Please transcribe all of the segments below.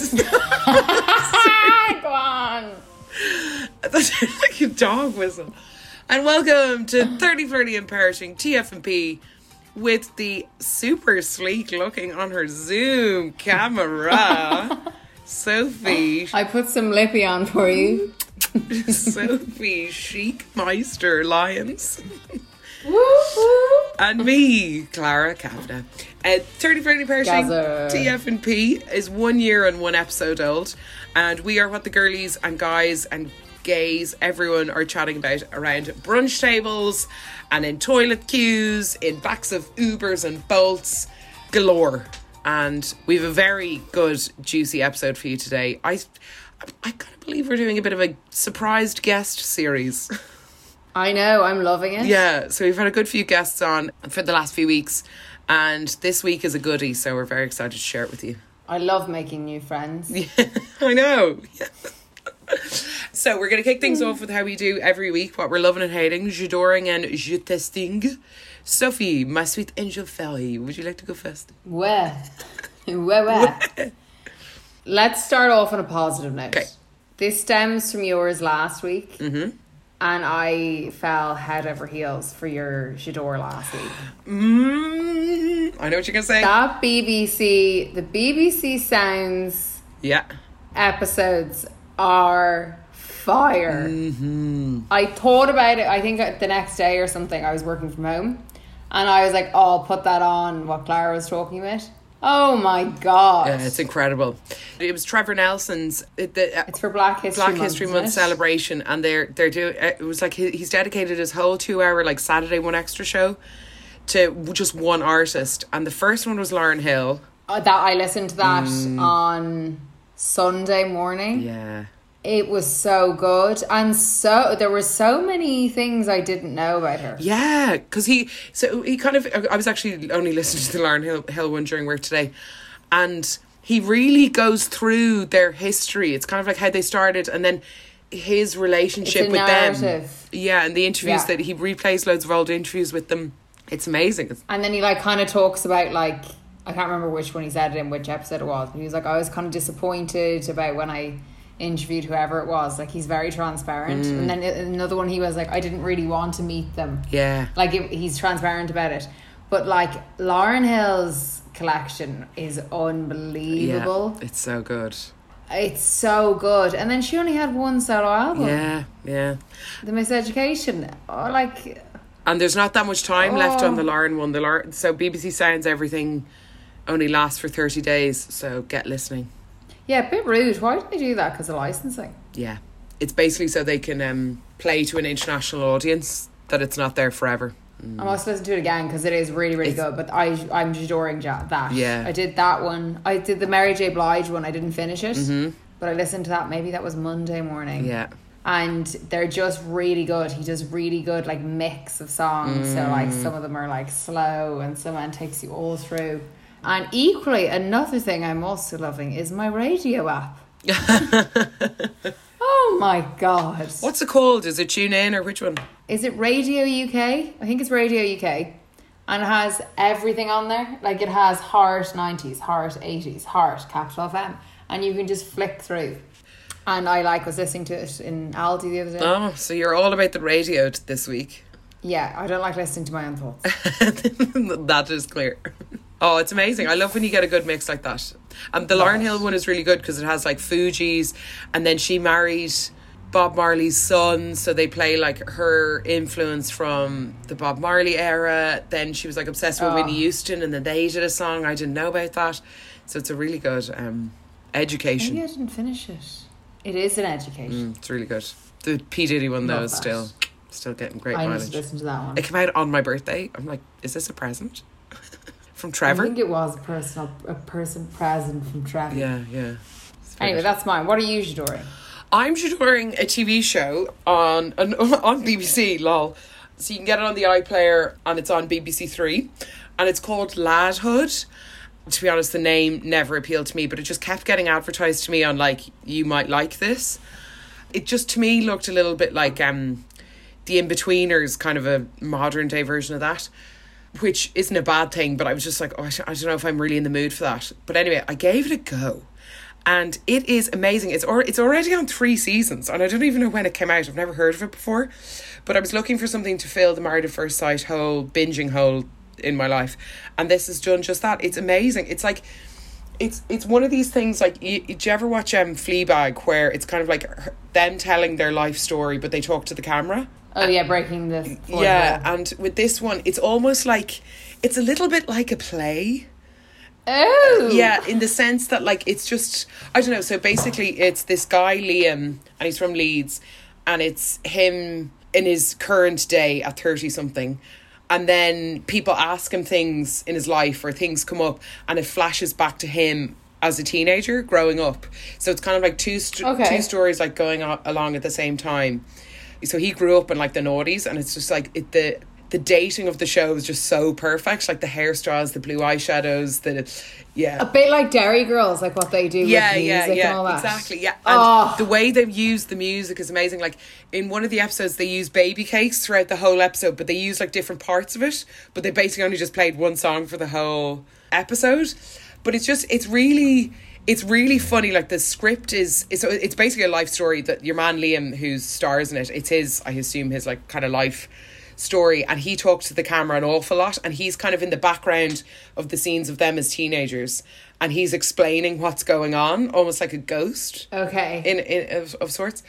Go on. That's like a dog whistle. And welcome to 30 Flirty and Perishing TF&P with the super sleek looking on her Zoom camera. Sophie, I put some lippy on for you. Sophie Chic Meister Lyons. And me, Clara Kavanagh. Uh, 30 Flirty Perishing. TF&P is one year and one episode old, and we are what the girlies and guys and gays, everyone are chatting about around brunch tables and in toilet queues, in backs of Ubers and Bolts galore. And we have a very good, juicy episode for you today. I, I can't believe we're doing a bit of a surprised guest series. I know, I'm loving it. Yeah, so we've had a good few guests on for the last few weeks, and this week is a goodie, so we're very excited to share it with you. I love making new friends. Yeah, I know. so we're going to kick things off with how we do every week, what we're loving and hating, j'adoring and je testing. Sophie, my sweet angel fairy, would you like to go first? Where? Where, where? Let's start off on a positive note. Okay. This stems from yours last week. Mm-hmm. And I fell head over heels for your J'adore last week. Mm, I know what you're to say. That BBC, the BBC Sounds yeah. episodes are fire. Mm-hmm. I thought about it, I think the next day or something, I was working from home. And I was like, oh, I'll put that on, what Clara was talking about. Oh my God. Yeah, it's incredible. It was Trevor Nelson's. It, the, uh, It's for Black History Black Month, History Month celebration, and they're they're doing. It was like he, he's dedicated his whole two hour like Saturday one extra show to just one artist, and the first one was Lauryn Hill. Uh, that I listened to that on Sunday morning. Mm. Yeah, It was so good. And so there were so many things I didn't know about her. yeah, because he so he kind of. I was actually only listening to the Lauryn Hill, Hill one during work today, and he really goes through their history. It's kind of like how they started, and then his relationship with them. Yeah, and the interviews Yeah. that he replays loads of old interviews with them. It's amazing. And then he like kind of talks about like I can't remember which one he said it in, which episode it was, but he was like, I was kind of disappointed about when I interviewed whoever it was. Like he's very transparent. Mm. And then another one he was like, I didn't really want to meet them. Yeah. Like it, he's transparent about it. But like Lauryn Hill's collection is unbelievable. Yeah, it's so good. It's so good. And then she only had one solo album. Yeah, yeah. The Miseducation. Oh, like And there's not that much time left on Oh. the Lauryn one. The Lauryn, so BBC Sounds everything only lasts for 30 days, so get listening. Yeah, a bit rude. Why did they do that? Because of licensing. Yeah. It's basically so they can um, play to an international audience that it's not there forever. I must listen to it again because it is really, really It's- good. But I, I'm adoring that. Yeah. I did that one. I did the Mary J. Blige one. I didn't finish it, but I listened to that. Maybe that was Monday morning. Mm-hmm. Yeah. and they're just really good. He does really good like mix of songs. So like Mm. some of them are like slow, and someone takes you all through. And equally, another thing I'm also loving is my radio app. oh my god! What's it called? Is it Tune In or which one? Is it Radio UK? I think it's Radio UK. And it has everything on there. Like it has Heart 90s, Heart 80s, Heart, Capital FM. And you can just flick through. And I like was listening to it in Aldi the other day. Oh, so you're all about the radio this week. Yeah, I don't like listening to my own thoughts. that is clear. Oh, it's amazing. I love when you get a good mix like that. Um, the Lauryn Hill one is really good because it has like Fugees, and then she married Bob Marley's son, so they play like her influence from the Bob Marley era. Then she was like obsessed with Whitney Houston, and then they did a song. I didn't know about that, so it's a really good um, education. Maybe I didn't finish it. It is an education. Mm, it's really good. The P Diddy one though Love is that. still still getting great I need mileage. to listen to that one. It came out on my birthday. I'm like, is this a present from Trevor. I think it was a personal, a person present from Trevor. Yeah, yeah. Anyway, that's mine. What are you adoring? I'm shadowing a TV show on, on on BBC. Lol. So you can get it on the iPlayer, and it's on BBC Three, and it's called Ladhood. To be honest, the name never appealed to me, but it just kept getting advertised to me on like you might like this. It just to me looked a little bit like um, the In Betweeners, kind of a modern day version of that, which isn't a bad thing. But I was just like, oh, I don't know if I'm really in the mood for that. But anyway, I gave it a go and it is amazing. It's or it's already on three seasons, and I don't even know when it came out. I've never heard of it before, but I was looking for something to fill the Married at First Sight hole, binging hole in my life, and this has done just that. It's amazing. It's like. It's it's one of these things like you, did you ever watch um Fleabag where it's kind of like them telling their life story but they talk to the camera Oh yeah, breaking the yeah wall. and with this one it's almost like it's a little bit like a play Oh yeah, in the sense that like it's just I don't know. So basically, it's this guy Liam, and he's from Leeds, and it's him in his current day at thirty something, and then people ask him things in his life or things come up, and it flashes back to him as a teenager growing up. So it's kind of like two st- Okay. two stories like going on, along at the same time. So he grew up in like the noughties, and it's just like it, the the dating of the show is just so perfect. Like the hairstyles, the blue eyeshadows, the yeah A bit like Derry Girls, like what they do yeah, with yeah, music yeah, and all that. exactly. Yeah, and Oh. the way they use the music is amazing. Like in one of the episodes, they use baby cakes throughout the whole episode, but they use like different parts of it. But they basically only just played one song for the whole episode. But it's just, it's really, it's really funny. Like the script is, it's it's basically a life story that your man Liam, who stars in it, it's his, I assume, his like kind of life story and he talks to the camera an awful lot and he's kind of in the background of the scenes of them as teenagers and he's explaining what's going on almost like a ghost Okay. in, in of, of sorts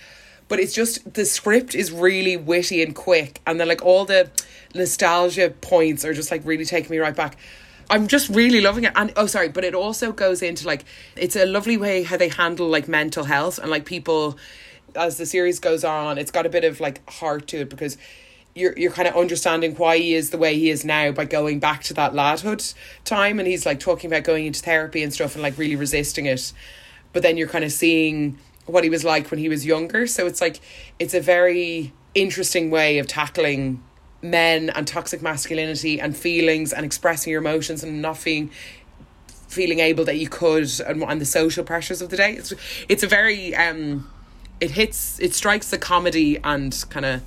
but it's just the script is really witty and quick and then like all the nostalgia points are just like really taking me right back I'm just really loving it. And oh, sorry, but it also goes into like it's a lovely way how they handle like mental health and like people as the series goes on. It's got a bit of like heart to it because you're you're kind of understanding why he is the way he is now by going back to that ladhood time, and he's like talking about going into therapy and stuff and like really resisting it. But then you're kind of seeing what he was like when he was younger. So it's like it's a very interesting way of tackling men and toxic masculinity and feelings and expressing your emotions and not feeling feeling able that you could and, and the social pressures of the day it's it's a very um it hits it strikes the comedy and kind of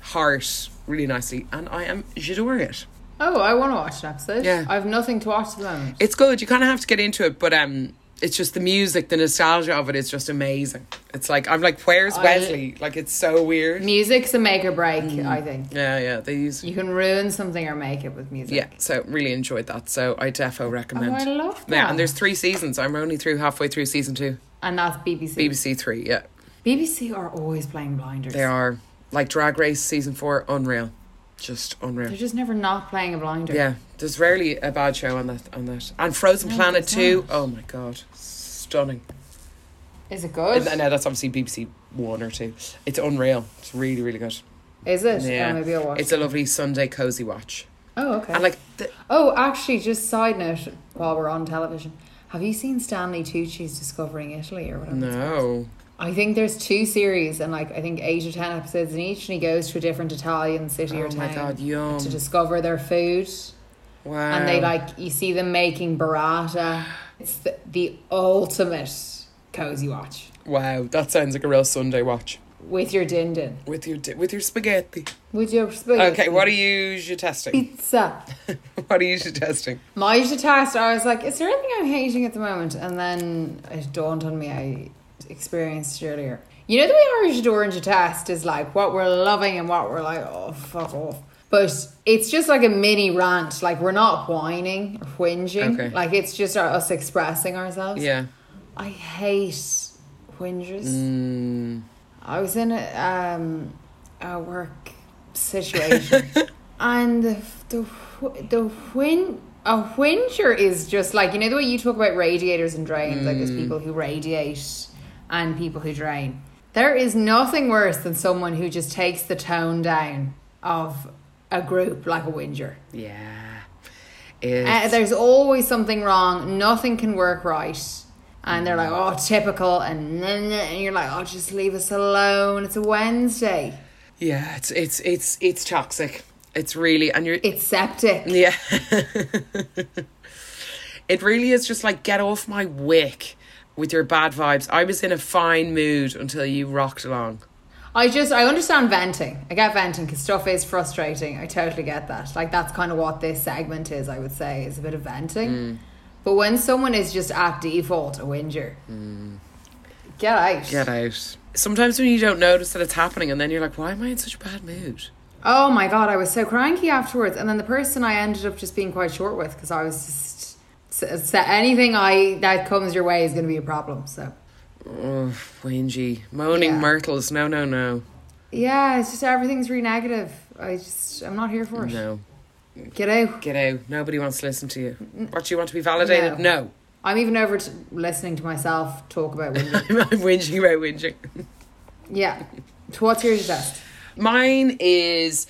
heart really nicely and I am adoring it oh, I want to watch an episode. Yeah. I have nothing to watch at the moment. it's good you kind of have to get into it but um it's just the music the nostalgia of it is just amazing it's like I'm like where's I- Wesley like it's so weird Music's a make or break, Mm. I think. yeah yeah they use You can ruin something or make it with music. yeah so really enjoyed that so I defo recommend Oh, I love that. yeah and there's three seasons I'm only through halfway through season two And that's BBC. BBC three yeah BBC are always playing blinders. They are like Drag Race season four, unreal, just unreal. They're just never not playing a blinder. Yeah, there's rarely a bad show on that. On that, and Frozen No, Planet two. not. Oh my god, stunning. Is it good? And now that's obviously BBC one or two. It's unreal. It's really really good. Is it? Yeah, Oh, maybe I'll watch it's it. a lovely Sunday cozy watch. Oh, okay. And like, the, oh, actually, just side note while we're on television, have you seen Stanley Tucci's Discovering Italy or whatever? no, I think there's two series and like I think eight or ten episodes in each, and he goes to a different Italian city or Oh my town God, to discover their food. wow. And they like you see them making burrata. It's the, the ultimate cozy watch wow, that sounds like a real Sunday watch with your din din, with your di- with your spaghetti. with your spaghetti. Okay, what are you you testing? pizza? what are you testing? My test, I was like, is there anything I'm hating at the moment? And then it dawned on me, I experienced earlier. You know, the way Irish Orange test is like what we're loving and what we're like, oh, fuck off. But it's just like a mini rant. Like, we're not whining or whinging. Okay. Like, it's just our- us expressing ourselves. Yeah. I hate whingers. Mm. I was in a, um, a work situation, and the the the whin a whinger is just like you know the way you talk about radiators and drains, like Mm. there's people who radiate and people who drain. There is nothing worse than someone who just takes the tone down of a group like a whinger. Yeah. Uh, there's always something wrong. Nothing can work right. And they're like, oh, typical. And, then and you're like, oh, just leave us alone. It's a Wednesday. yeah, it's it's it's it's toxic. It's really and you're It's septic. Yeah. it really is just like get off my wick with your bad vibes. I was in a fine mood until you rocked along. I just, I understand venting. I get venting because stuff is frustrating. I totally get that. Like, that's kind of what this segment is, I would say, is a bit of venting. Mm. But when someone is just at default a whinger, mm. get out. Get out. Sometimes when you don't notice that it's happening and then you're like, why am I in such a bad mood? Oh my god, I was so cranky afterwards, and then the person I ended up just being quite short with because I was just s- s- anything I that comes your way is going to be a problem. So Oh, whingy. Moaning Yeah. myrtles. No, no, no. yeah, it's just everything's really negative. I just I'm not here for it. No. Get out. Get out. Nobody wants to listen to you. What, do you want to be validated? No. I'm even over to listening to myself talk about whinging. I'm whinging about whinging. yeah. So what's your test? Mine is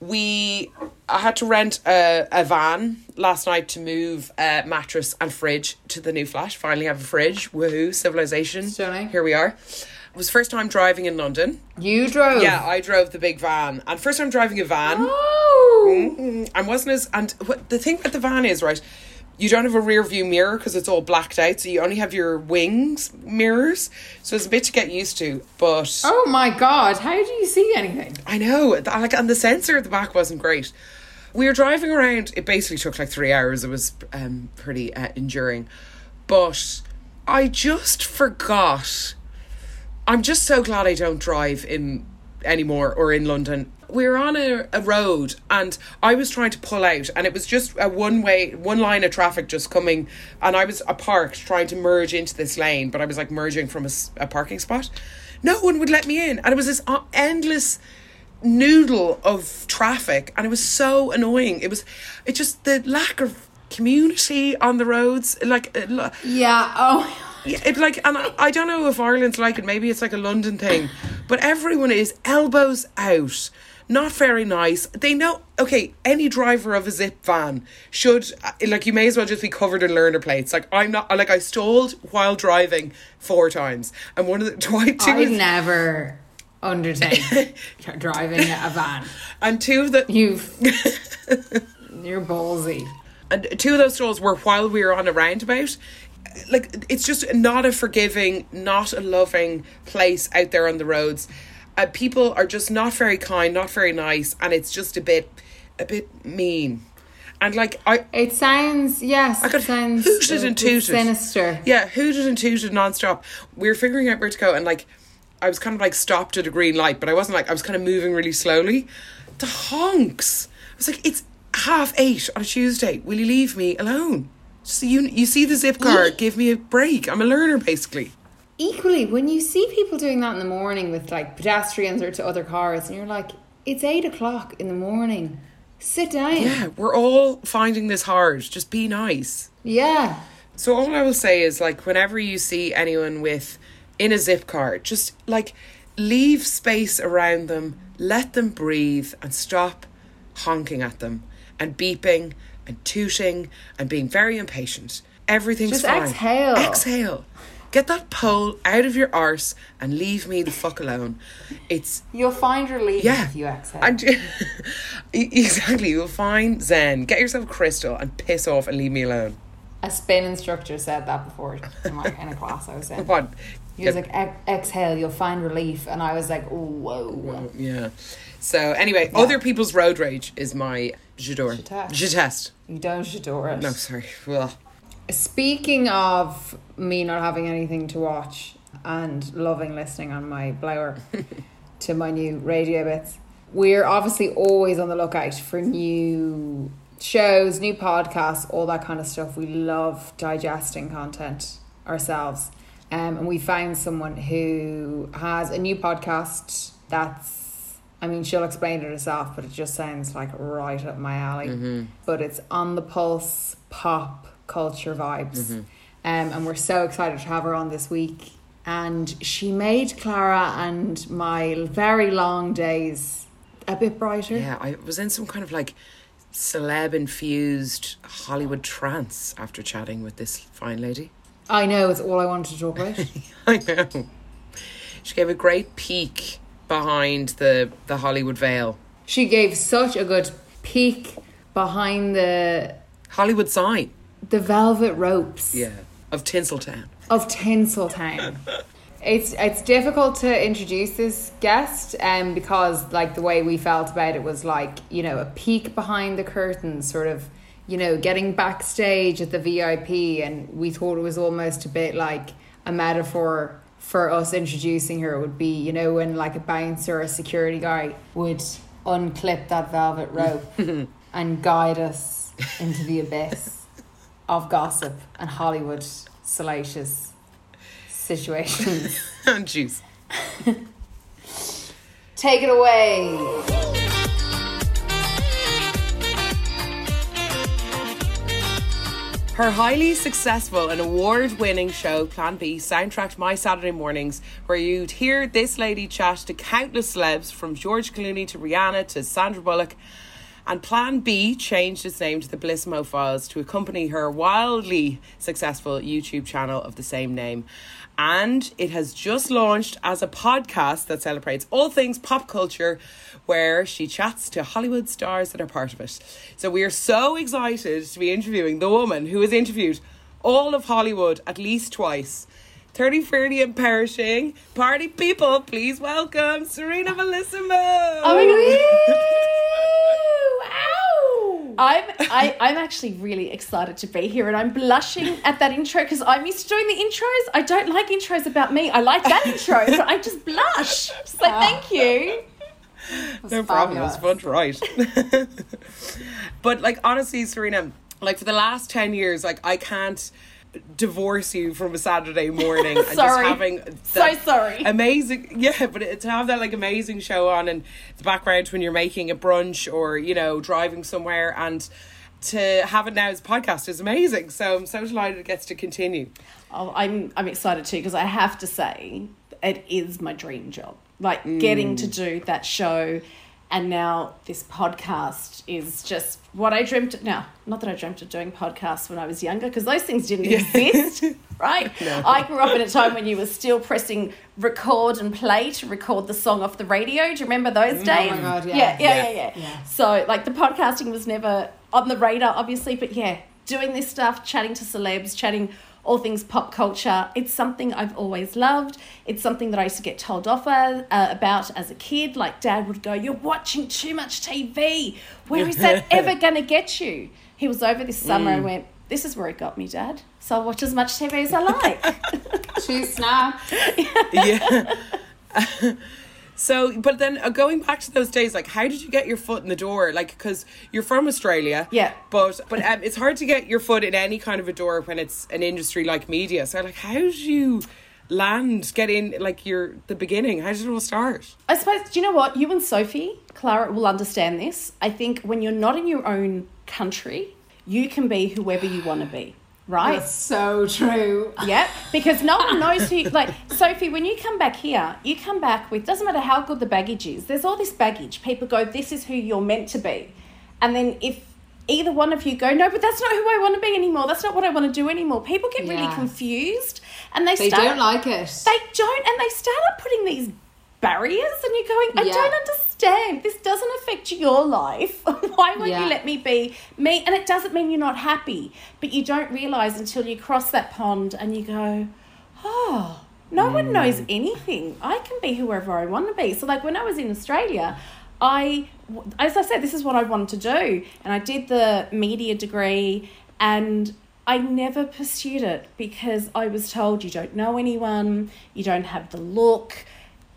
we I had to rent a, a van last night to move a mattress and fridge to the new flat. Finally have a fridge. Woohoo, civilization. Stunning. Here we are. It was first time driving in London. You drove. Yeah, I drove the big van. And first time driving a van. Oh. Mm, and wasn't as and what the thing about the van is right you don't have a rear view mirror because it's all blacked out so you only have your wings mirrors so it's a bit to get used to but Oh my god! How do you see anything? I know, like, and the sensor at the back wasn't great. We were driving around. It basically took like three hours. It was um, pretty uh, enduring, but I just forgot. I'm just so glad I don't drive in anymore or in London. We were on a, a road and I was trying to pull out and it was just a one way one line of traffic just coming and I was uh, parked trying to merge into this lane but I was like merging from a, a parking spot. No one would let me in and it was this uh, endless noodle of traffic and it was so annoying. It was it just the lack of community on the roads like Yeah. Oh. yeah, it like, and I, I don't know if Ireland's like it. Maybe it's like a London thing, but everyone is elbows out. Not very nice. They know. Okay, any driver of a zip van should uh, like. You may as well just be covered in learner plates. Like I'm not. Like I stalled while driving four times, and one of the twi- two I'd never undertake driving a van. and two of the You've you're ballsy. and two of those stalls were while we were on a roundabout. Like it's just not a forgiving, not a loving place out there on the roads. Uh, people are just not very kind, not very nice, and it's just a bit, a bit mean. And like I, It sounds yes. I got it sounds hooted and tooted. sinister. Yeah, hooted and tooted nonstop. We were figuring out where to go, and like, I was kind of like stopped at a green light, but I wasn't like I was kind of moving really slowly. The honks. I was like, it's half eight on a Tuesday. Will you leave me alone? Just you, you see the zip car. Give me a break. I'm a learner, basically. Equally, when you see people doing that in the morning with like pedestrians or to other cars, and you're like, it's eight o'clock in the morning. Sit down. Yeah, we're all finding this hard. Just be nice. Yeah. So all I will say is like whenever you see anyone with in a zip car, just like leave space around them, let them breathe and stop honking at them and beeping and tooting and being very impatient. Everything's Just fine. exhale. Exhale. Get that pole out of your arse and leave me the fuck alone. It's You'll find relief yeah. if you exhale. And exactly, you'll find Zen. Get yourself a crystal and piss off and leave me alone. a spin instructor said that before in, my, in a class I was in. What? He was like, exhale, you'll find relief. And I was like, oh, whoa. Yeah. So anyway, other people's road rage is my j'adore. J'teste. You don't adore it. No, sorry. Well, Speaking of me not having anything to watch and loving listening on my blower to my new radio bits, we're obviously always on the lookout for new shows, new podcasts, all that kind of stuff. We love digesting content ourselves. Um, and we found someone who has a new podcast that's, I mean, she'll explain it herself, but it just sounds like right up my alley. But it's on the pulse pop culture vibes. Um, and we're so excited to have her on this week. and she made Clara and my very long days a bit brighter. Yeah, I was in some kind of like celeb infused Hollywood trance after chatting with this fine lady. I know it's all I wanted to talk about. I know. She gave a great peek behind the the Hollywood veil. she gave such a good peek behind the Hollywood sign. the velvet ropes Yeah. Of Tinseltown. of Tinseltown. It's it's difficult to introduce this guest, um, because like the way we felt about it was like you know a peek behind the curtains, sort of you know getting backstage at the VIP, and we thought it was almost a bit like a metaphor for us introducing her would be you know when like a bouncer or a security guy would unclip that velvet rope and guide us into the abyss of gossip and Hollywood salacious situations. and juice. Take it away. Her highly successful and award winning show, Plan B, soundtracked my Saturday mornings, where you'd hear this lady chat to countless celebs from George Clooney to Rihanna to Sandra Bullock. And Plan B changed its name to the Bellissimo Files to accompany her wildly successful YouTube channel of the same name. And it has just launched as a podcast that celebrates all things pop culture, where she chats to Hollywood stars that are part of it. So we are so excited to be interviewing the woman who has interviewed all of Hollywood at least twice. 30, 40 and perishing. Party people, please welcome Serena Bellissimo. Oh my god! Ow! I'm I, I'm actually really excited to be here, and I'm blushing at that intro because I'm used to doing the intros. I don't like intros about me. I like that intro, but I just blush. So thank you. No problem. It was fun to write. but like honestly, Serena, like for the last ten years, like I can't divorce you from a Saturday morning and just having So sorry. amazing yeah but it, to have that like amazing show on in the background when you're making a brunch or you know driving somewhere and to have it now as a podcast is amazing so I'm so delighted it gets to continue Oh, I'm I'm excited too because I have to say it is my dream job. Like getting to mm. do that show and now this podcast is just what I dreamt Of. now, not that I dreamt of doing podcasts when I was younger because those things didn't exist, right? I grew up in a time when you were still pressing record and play to record the song off the radio. Do you remember those days? Oh my God, yeah. Yeah, yeah, Yeah. yeah, yeah. Yeah. So like the podcasting was never on the radar, obviously, but yeah, doing this stuff, chatting to celebs, chatting all things pop culture. It's something I've always loved. It's something that I used to get told off uh, about as a kid. Like dad would go, "You're watching too much TV. Where is that ever gonna get you?" He was over this summer and went. This is where it got me, Dad. So I'll watch as much TV as I like. She snapped. yeah so but then uh, going back to those days like how did you get your foot in the door like because you're from australia Yeah. but but um, it's hard to get your foot in any kind of a door when it's an industry like media so like how did you land get in like your the beginning how did it all start I suppose, do you know what? You and Sophie, Clara, will understand this. I think when you're not in your own country, you can be whoever you want to be, right? That's so true. Yeah, because no one knows who. Like Sophie, when you come back here, you come back with doesn't matter how good the baggage is. There's all this baggage. People go, "This is who you're meant to be," and then if either one of you go, "No, but that's not who I want to be anymore. That's not what I want to do anymore," people get really confused, and they They start, don't like it. They don't, and they start putting these barriers, and you're going, "I Yeah. don't understand. This doesn't affect your life. Why won't Yeah. you let me be me?" And it doesn't mean you're not happy, but you don't realize until you cross that pond and you go, "Oh." No one mm. knows anything. I can be whoever I want to be. So, like when I was in Australia, I, as I said, this is what I wanted to do, and I did the media degree, and I never pursued it because I was told you don't know anyone, you don't have the look,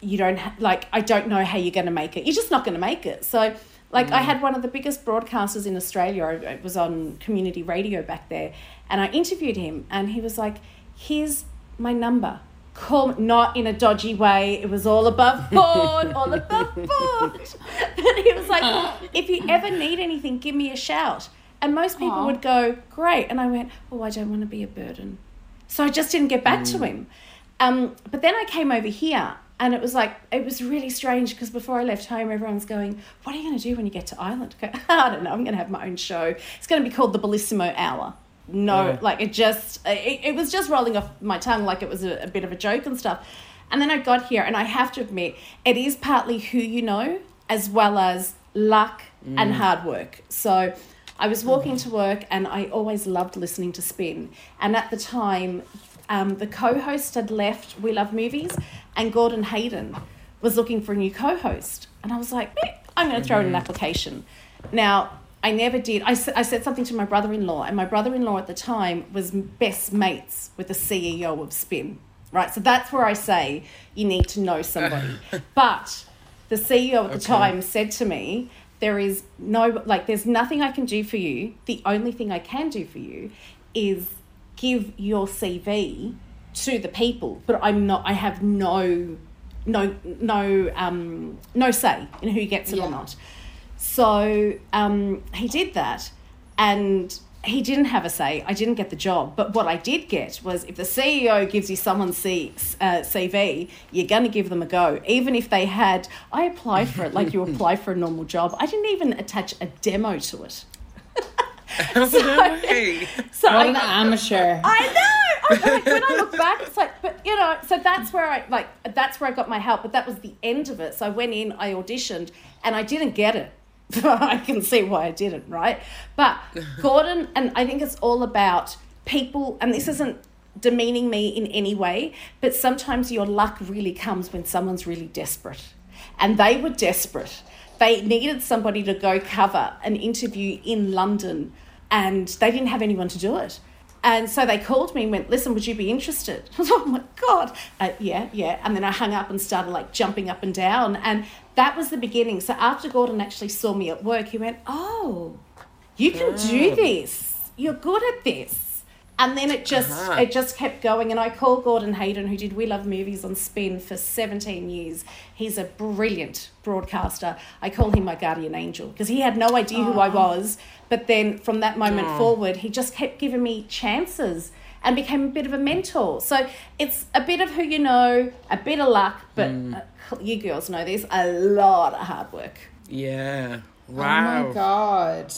you don't ha- like. I don't know how you're going to make it. You're just not going to make it. So, like, I had one of the biggest broadcasters in Australia. I, I was on community radio back there, and I interviewed him, and he was like, "Here's my number." Call me, not in a dodgy way. It was all above board, all above board. But he was like, if you ever need anything, give me a shout. And most people Aw. would go, great. And I went, oh, I don't want to be a burden. So I just didn't get back to him. Um, but then I came over here and it was like, it was really strange because before I left home, everyone's going, What are you going to do when you get to Ireland? I, go, I don't know. I'm going to have my own show. It's going to be called the Bellissimo Hour. No, Yeah. like it just, it, it was just rolling off my tongue like it was a, a bit of a joke and stuff. And then I got here, and I have to admit, it is partly who you know as well as luck and mm. hard work. So I was walking mm. to work, and I always loved listening to Spin. And at the time, um, the co host had left We Love Movies, and Gordon Hayden was looking for a new co host. And I was like, "Eh, I'm going to throw in an application. Now, I never did. I, I said something to my brother in law, and my brother in law at the time was best mates with the CEO of Spin, right? So that's where I say you need to know somebody. but the CEO at the time said to me, there is no, like, there's nothing I can do for you. The only thing I can do for you is give your CV to the people, but I'm not, I have no, no, no, um, no say in who gets it Yeah. or not. So um, he did that, and he didn't have a say. I didn't get the job, but what I did get was if the CEO gives you someone's C, uh, CV, you're going to give them a go, even if they had. I applied for it like you apply for a normal job. I didn't even attach a demo to it. Hey. So What I, an amateur. I know. I, like, when I look back, it's like, but you know, so that's where I like that's where I got my help. But that was the end of it. So I went in, I auditioned, and I didn't get it. I can see why I didn't, right? But Gordon, and I think it's all about people, and this isn't demeaning me in any way, but sometimes your luck really comes when someone's really desperate. And they were desperate. They needed somebody to go cover an interview in London, and they didn't have anyone to do it. And so they called me and went, Listen, would you be interested? I was like, Oh my God. Uh, yeah, yeah. And then I hung up and started like jumping up and down. And that was the beginning. So after Gordon actually saw me at work, he went, Oh, you can do this. You're good at this. And then it just Uh-huh. it just kept going. And I called Gordon Hayden, who did We Love Movies on Spin for 17 years. He's a brilliant broadcaster. I call him my guardian angel because he had no idea who I was. But then from that moment forward, he just kept giving me chances and became a bit of a mentor. So it's a bit of who you know, a bit of luck, but uh, you girls know this, a lot of hard work. Yeah. Oh Wow. my god.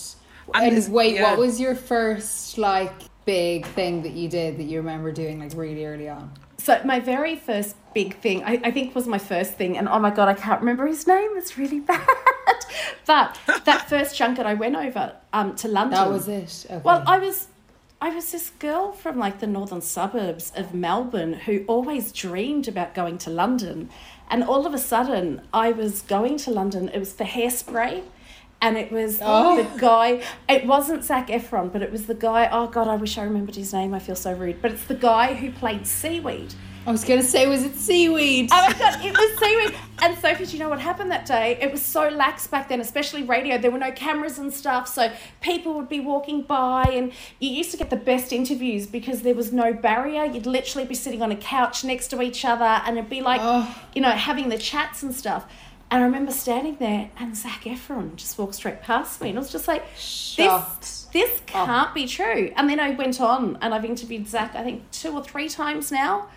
And And, wait, yeah. what was your first like big thing that you did that you remember doing like really early on? So my very first big thing, I, I think was my first thing, and oh my god, I can't remember his name. It's really bad. but that first junket, I went over um, to London. That was it. Okay. Well, I was, I was this girl from like the northern suburbs of Melbourne who always dreamed about going to London, and all of a sudden I was going to London. It was for hairspray. And it was Oh. the guy. It wasn't Zac Efron, but it was the guy. Oh God, I wish I remembered his name. I feel so rude. But it's the guy who played Seaweed. I was gonna say, was it seaweed? Oh my god, it was seaweed. And Sophie, do you know what happened that day? It was so lax back then, especially radio. There were no cameras and stuff, so people would be walking by, and you used to get the best interviews because there was no barrier. You'd literally be sitting on a couch next to each other, and it'd be like, Oh. you know, having the chats and stuff. And I remember standing there, and Zac Efron just walked straight past me, and I was just like, Shocked. this, this can't be true. And then I went on, and I've interviewed Zac, I think, two or three times now.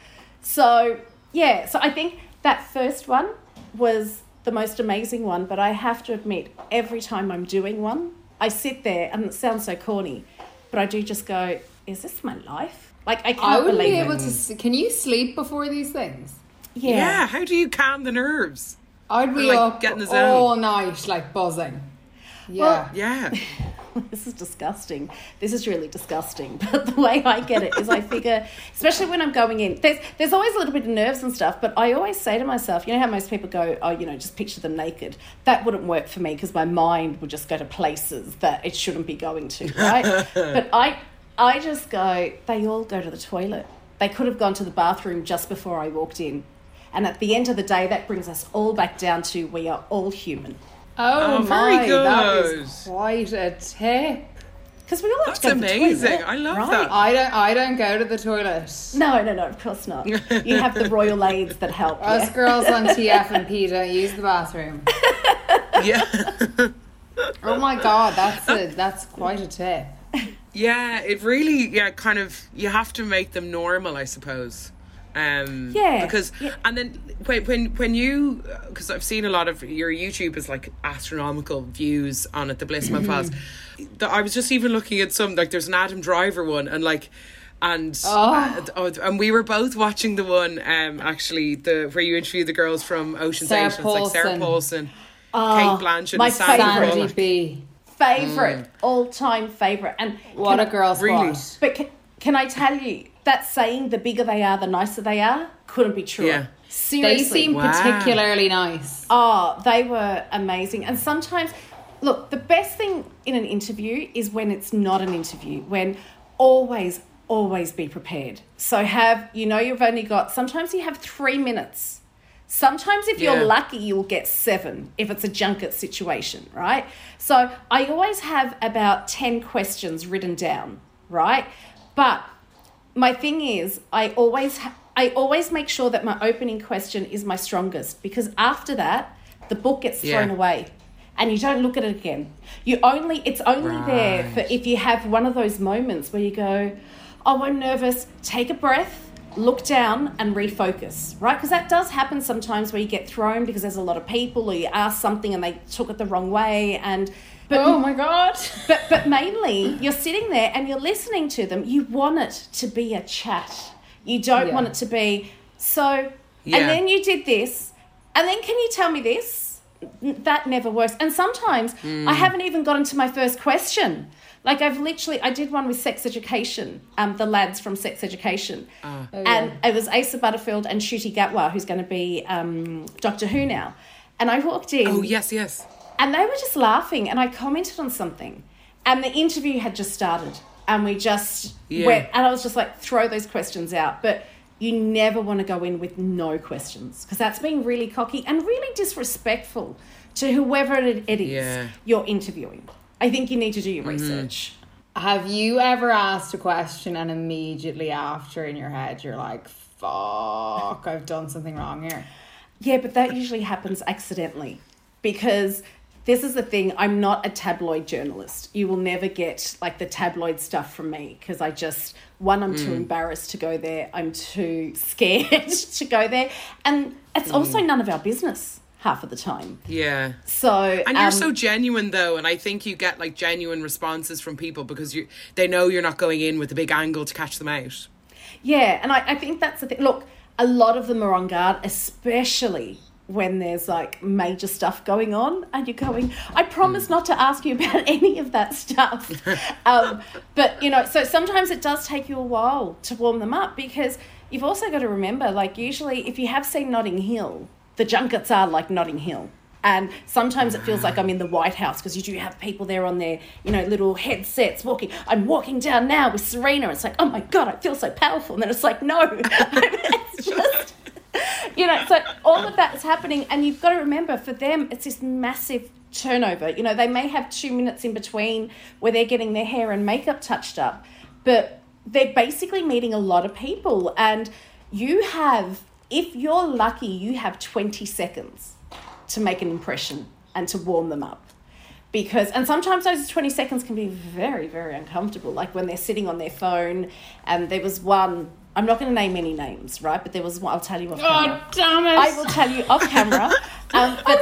So, yeah, so I think that first one was the most amazing one, but I have to admit, every time I'm doing one, I sit there, and it sounds so corny, but I do just go, is this my life? Like, I can't I wouldn't believe be it. to. Can you sleep before these things? Yeah. Yeah. How do you calm the nerves? I'd be like, up get in the zone. all night, like buzzing. Yeah. Yeah. this is disgusting. This is really disgusting. But the way I get it is I figure, especially when I'm going in, there's there's always a little bit of nerves and stuff, but I always say to myself, you know how most people go, oh, you know, just picture them naked. That wouldn't work for me because my mind would just go to places that it shouldn't be going to, right? but I I just go, they all go to the toilet. They could have gone to the bathroom just before I walked in. And at the end of the day, that brings us all back down to we are all human. oh, Oh, very my, that is quite a tip. Because we all have That's to go to the amazing. toilet, I love right? that. I don't. I don't go to the toilet. No, no, no, of course not. You have the royal aids that help. Us yeah. girls on TF and P don't use the bathroom. Yeah. Oh my god, that's a that's quite a tip. yeah. It really, yeah, kind of, you have to make them normal, I suppose. Um, Yeah, because yeah. and then when when when you because I've seen a lot of your YouTube is like astronomical views on it. The Bliss Mm-hmm. My Files. The, I was just even looking at some like there's an Adam Driver one and like. And Oh. uh, and we were both watching the one um actually the where you interview the girls from Ocean's Sarah Eight. It's like Sarah Paulson. Paulson, Oh, Cate Blanchett, my and favourite. Bullock. Sandy B. Favorite, all time favorite, and What a girl squad. Really? But can, can I tell you that saying the bigger they are, the nicer they are couldn't be true. Yeah. Seriously. They Seriously. seem Wow. particularly nice. Oh, they were amazing. And sometimes, look, the best thing in an interview is when it's not an interview, when always, always be prepared. So have, you know, you've only got, sometimes you have three minutes. Sometimes, if Yeah. you're lucky, you'll get seven if it's a junket situation, right? So I always have about 10 questions written down, right? But my thing is i always ha- i always make sure that my opening question is my strongest because after that the book gets thrown Yeah. away and you don't look at it again. You only it's only there for if you have one of those moments where you go oh i'm nervous. Take a breath look down and refocus right? Because that does happen sometimes where you get thrown because there's a lot of people or you ask something and they took it the wrong way and but oh my god. but but mainly you're sitting there and you're listening to them. You want it to be a chat. You don't Yeah. want it to be so. Yeah. And then you did this, and then can you tell me this? That never works. And sometimes I haven't even gotten to my first question. Like I've literally, I did one with sex education, um, the lads from sex education, and it was Asa Butterfield and Ncuti Gatwa, who's going to be um, Doctor Who now. And I walked in, Oh yes, yes. And they were just laughing, and I commented on something, and the interview had just started, and we just Yeah. went, and I was just like, throw those questions out, but you never want to go in with no questions because that's being really cocky and really disrespectful to whoever it, it is Yeah. you're interviewing. I think you need to do your mm-hmm. research. Have you ever asked a question and immediately after in your head you're like, fuck, I've done something wrong here? Yeah, but that usually happens accidentally because this is the thing I'm not a tabloid journalist. You will never get like the tabloid stuff from me because I just, one, I'm too embarrassed to go there, I'm too scared to go there, and it's also none of our business half of the time. Yeah. So, And you're um, so genuine though, and I think you get like genuine responses from people because you they know you're not going in with a big angle to catch them out. Yeah, and I, I think that's the thing. Look, a lot of them are on guard, especially when there's like major stuff going on, and you're going, I promise not to ask you about any of that stuff. um, but, you know, so sometimes it does take you a while to warm them up because you've also got to remember, like, usually if you have seen Notting Hill, the junkets are like Notting Hill. And sometimes it feels like I'm in the White House because you do have people there on their, you know, little headsets walking. I'm walking down now with Serena. It's like, oh my God, I feel so powerful. And then it's like, no, it's just, you know, so all of that is happening. And you've got to remember for them, it's this massive turnover. You know, they may have two minutes in between where they're getting their hair and makeup touched up, but they're basically meeting a lot of people. And you have, if you're lucky, you have 20 seconds to make an impression and to warm them up. Because, and sometimes those 20 seconds can be very, very uncomfortable. Like when they're sitting on their phone, and there was one, I'm not going to name any names, right? But there was one, I'll tell you off camera. Oh, damn it. I will tell you off camera. Um, but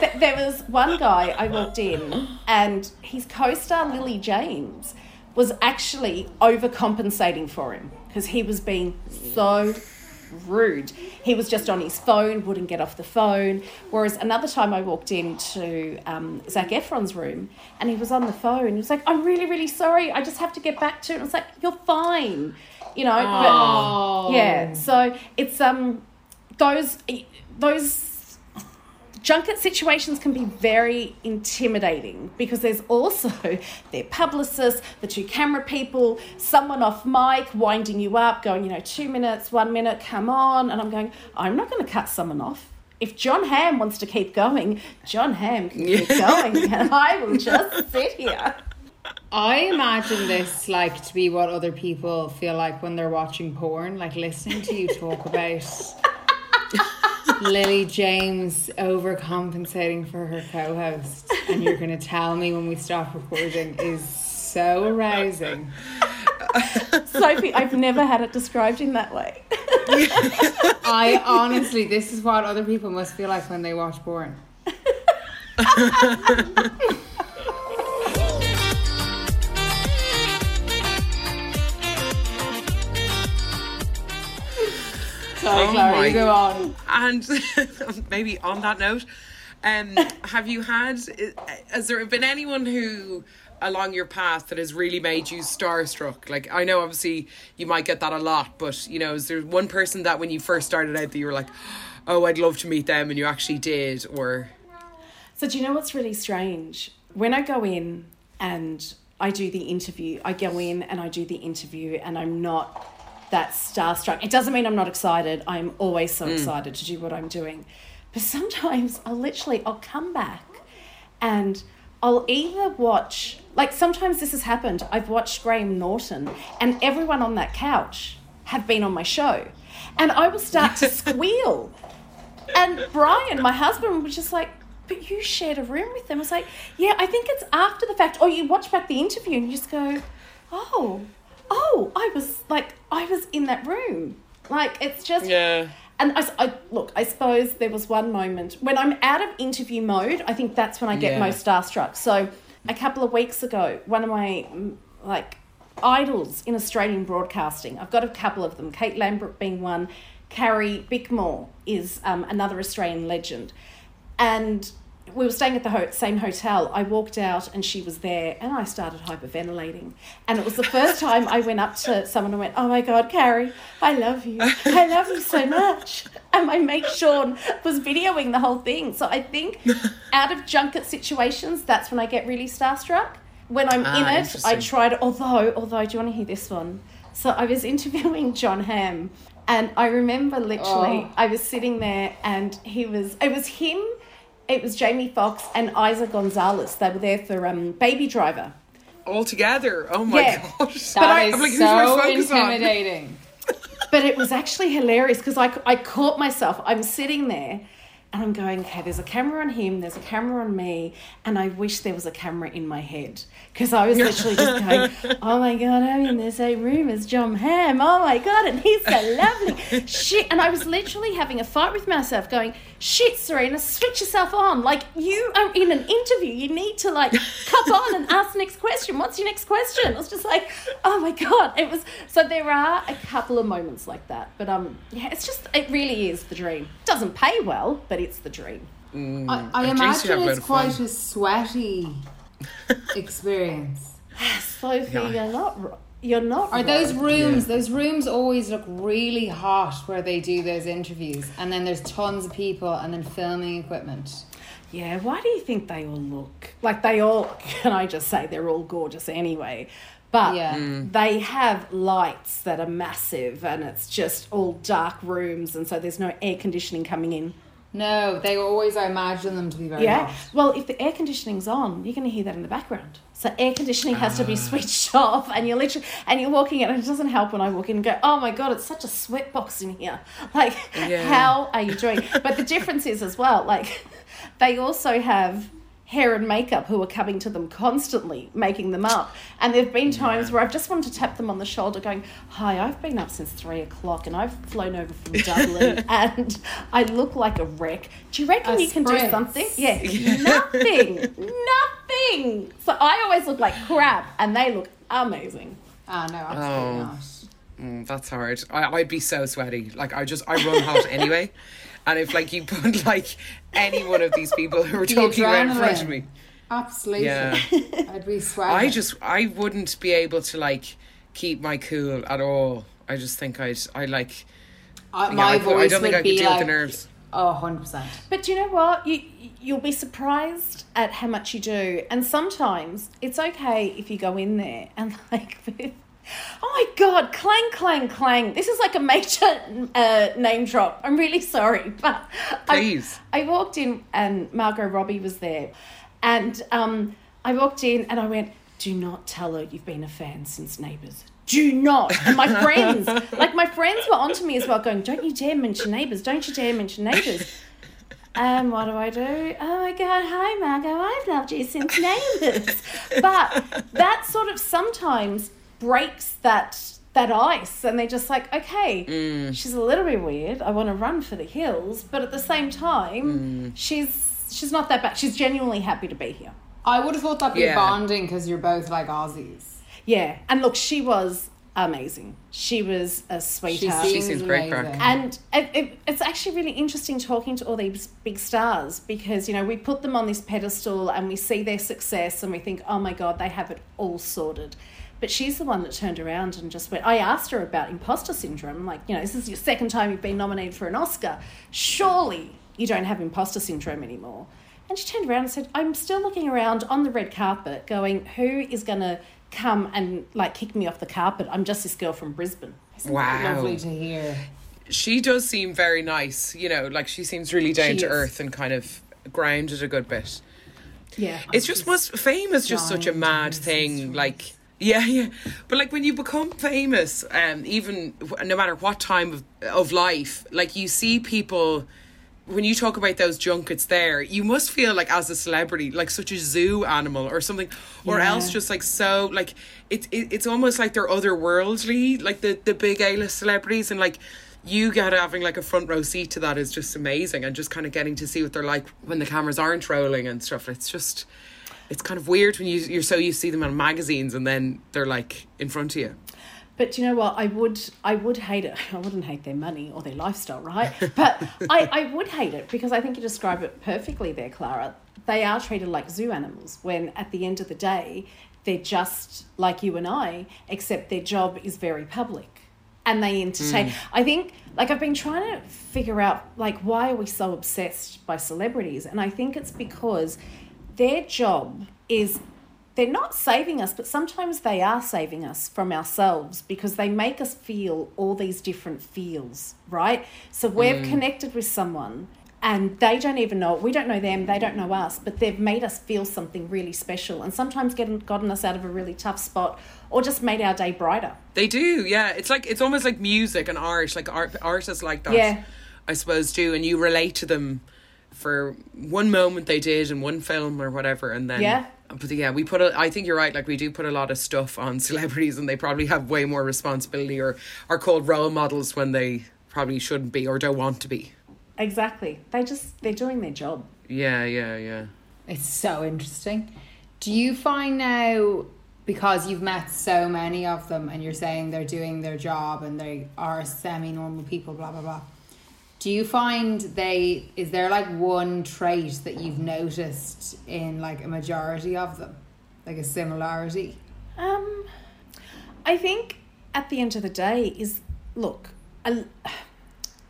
th- there was one guy I walked in, and his co-star Lily James was actually overcompensating for him because he was being so rude. He was just on his phone, wouldn't get off the phone. Whereas another time I walked into um, Zac Efron's room and he was on the phone. He was like, I'm really, really sorry. I just have to get back to it. And I was like, you're fine. You know, but yeah. So it's um those those junket situations can be very intimidating because there's also their publicists, the two camera people, someone off mic winding you up, going, you know, two minutes, one minute, come on. And I'm going, I'm not going to cut someone off. If Jon Hamm wants to keep going, Jon Hamm can keep going, and I will just sit here. I imagine this like to be what other people feel like when they're watching porn, like listening to you talk about Lily James overcompensating for her co-host, and you're going to tell me when we stop recording is so arousing. Sophie, I've never had it described in that way. I honestly, this is what other people must feel like when they watch porn. Sorry, Oh Clara, my- go on. And maybe on that note, um, have you had? Has there been anyone who along your path that has really made you starstruck? Like I know, obviously, you might get that a lot, but you know, is there one person that when you first started out that you were like, "Oh, I'd love to meet them," and you actually did, or So do you know what's really strange? When I go in and I do the interview, I go in and I do the interview and I'm not that starstruck. It doesn't mean I'm not excited. I'm always so mm. excited to do what I'm doing. But sometimes I'll literally I'll come back and I'll either watch like sometimes this has happened. I've watched Graham Norton and everyone on that couch have been on my show. And I will start to squeal. And Brian, my husband, was just like, but you shared a room with them. I was like, yeah, I think it's after the fact. Or you watch back the interview and you just go, oh, oh, I was like, I was in that room. Like, it's just. yeah, And I, I look, I suppose there was one moment when I'm out of interview mode. I think that's when I get Yeah. most starstruck. So a couple of weeks ago, one of my mm, like idols in Australian broadcasting. I've got a couple of them. Kate Langbroek being one. Carrie Bickmore is um, another Australian legend, and we were staying at the ho- same hotel. I walked out and she was there, and I started hyperventilating. And it was the first time I went up to someone and went, "Oh my God, Carrie, I love you. I love you so much." And my mate Sean was videoing the whole thing. So I think out of junket situations, that's when I get really starstruck. When I'm Ah, in it, I to. Although, although, do you want to hear this one? So I was interviewing Jon Hamm, and I remember literally, Oh. I was sitting there, and he was. It was him. It was Jamie Foxx and Eiza González. They were there for um, Baby Driver. all together. Oh my Yeah. gosh! That I- is I'm like, who do I so focus on? intimidating. But it was actually hilarious because I, I caught myself. I'm sitting there and I'm going, okay, there's a camera on him, there's a camera on me, and I wish there was a camera in my head because I was literally just going, oh my God, I'm in the same room as Jon Hamm. Oh my God, and he's so lovely. shit. And I was literally having a fight with myself going, shit, Serena, switch yourself on. Like, you are in an interview. You need to, like, cup on and ask the next question. What's your next question? I was just like, oh my God. It was, so there are a couple of moments like that. But, um, yeah, it's just, it really is the dream. Doesn't pay well, but it's the dream. I, I At least you have imagine a it's quite fun. a sweaty experience. Sophie, Yeah. you're not, you're not. Are those wrong. rooms? Those rooms always look really hot where they do those interviews, and then there's tons of people, and then filming equipment. Yeah, why do you think they all look like they all? Can I just say they're all gorgeous anyway? But Yeah. Mm. they have lights that are massive, and it's just all dark rooms, and so there's no air conditioning coming in. No, they always I imagine them to be very Yeah. hot. Well, if the air conditioning's on, you're going to hear that in the background. So air conditioning has to be ah. switched off, and you're literally and you're walking in. And it doesn't help when I walk in and go, "Oh my god, it's such a sweat box in here." Like, Yeah. how are you doing? But the difference is as well, like, they also have hair and makeup who are coming to them constantly, making them up. And there've been times where I've just wanted to tap them on the shoulder, going, "Hi, I've been up since three o'clock, and I've flown over from Dublin, and I look like a wreck. Do you reckon A you can do something?" Yeah, nothing, nothing. So I always look like crap, and they look amazing. Ah, no, absolutely Oh. not. Mm, that's hard. I, I'd be so sweaty. Like I just I run hot anyway, and if like you put like any one of these people who were The talking about in front of me, Absolutely. Yeah. I'd be sweating. I just I wouldn't be able to like keep my cool at all. I just think I'd I like I, yeah, my I, could, I voice don't think would I could be deal like, with the nerves. oh, 100%. But do you know what? You you'll be surprised at how much you do, and sometimes it's okay if you go in there and like. Oh my god! Clang, clang, clang. This is like a major uh, name drop. I'm really sorry, but I- Please. I, walked in and Margot Robbie was there, and um, I walked in and I went, "Do not tell her you've been a fan since Neighbours. Do not." And my friends, like my friends, were onto me as well, going, "Don't you dare mention Neighbours! Don't you dare mention Neighbours. And what do I do? Oh my God, hi Margot, I've loved you since Neighbours. but that sort of sometimes breaks that that ice. And they're just like okay she's a little bit weird. I want to run for the hills. But at the same time she's she's not that bad. She's genuinely happy to be here. I would have thought that'd be Yeah. bonding because you're both like Aussies. yeah. And look she was amazing. She was a sweetheart. She seems great crack. And it, it, it's actually really interesting talking to all these big stars because, you know, we put them on this pedestal and we see their success and we think, oh my God, they have it all sorted. But she's the one that turned around and just went. I asked her about imposter syndrome. Like, you know, this is your second time you've been nominated for an Oscar. Surely you don't have imposter syndrome anymore. And she turned around and said, I'm still looking around on the red carpet going, who is going to come and like kick me off the carpet? I'm just this girl from Brisbane. Wow. Lovely to hear. She does seem very nice, you know, like she seems really down She to is. earth and kind of grounded a good bit. Yeah. It's just must fame is just such a mad thing. Like yeah, yeah. But like when you become famous, um, even no matter what time of of life, like you see people. When you talk about those junkets there, you must feel like as a celebrity, like such a zoo animal or something, or Yeah. else just like so like it, it it's almost like they're otherworldly, like the the big A list celebrities, and like you get having like a front row seat to that is just amazing, and just kind of getting to see what they're like when the cameras aren't rolling and stuff. It's just it's kind of weird when you you're so used to see them on magazines and then they're like in front of you. But you know what? I would I would hate it. I wouldn't hate their money or their lifestyle, right? But I, I would hate it because I think you describe it perfectly there, Clara. They are treated like zoo animals when at the end of the day they're just like you and I, except their job is very public. And they entertain. Hmm. I think like I've been trying to figure out like why are we so obsessed by celebrities? And I think it's because their job is they're not saving us, but sometimes they are saving us from ourselves because they make us feel all these different feels, right? So we're mm. connected with someone and they don't even know it. We don't know them, they don't know us, but they've made us feel something really special and sometimes getting, gotten us out of a really tough spot or just made our day brighter. They do, yeah. It's like it's almost like music and art, like art artists like that. Yeah. I suppose do, and you relate to them for one moment they did in one film or whatever, and then Yeah. But yeah, we put. A, I think you're right. Like we do put a lot of stuff on celebrities, and they probably have way more responsibility, or are called role models when they probably shouldn't be or don't want to be. Exactly. They just, they're doing their job. Yeah, yeah, yeah. It's so interesting. Do you find now because you've met so many of them and you're saying they're doing their job and they are semi normal people, blah blah blah. Do you find they is there like one trait that you've noticed in like a majority of them? Like a similarity? Um, I think at the end of the day is look, a,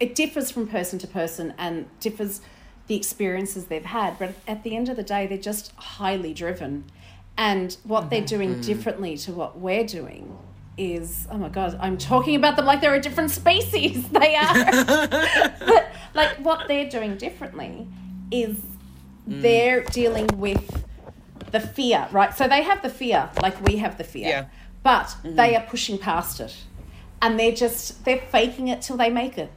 it differs from person to person and differs the experiences they've had, but at the end of the day, they're just highly driven, and what they're doing differently to what we're doing is oh my god, I'm talking about them like they're a different species. They are, but like what they're doing differently is mm. they're dealing with the fear, right? So they have the fear, like we have the fear, Yeah. but they mm-hmm. are pushing past it, and they're just they're faking it till they make it.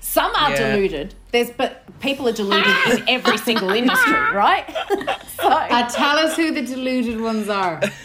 Some are Yeah. deluded. There's but people are deluded in every single industry, right? so Uh, tell us who the deluded ones are.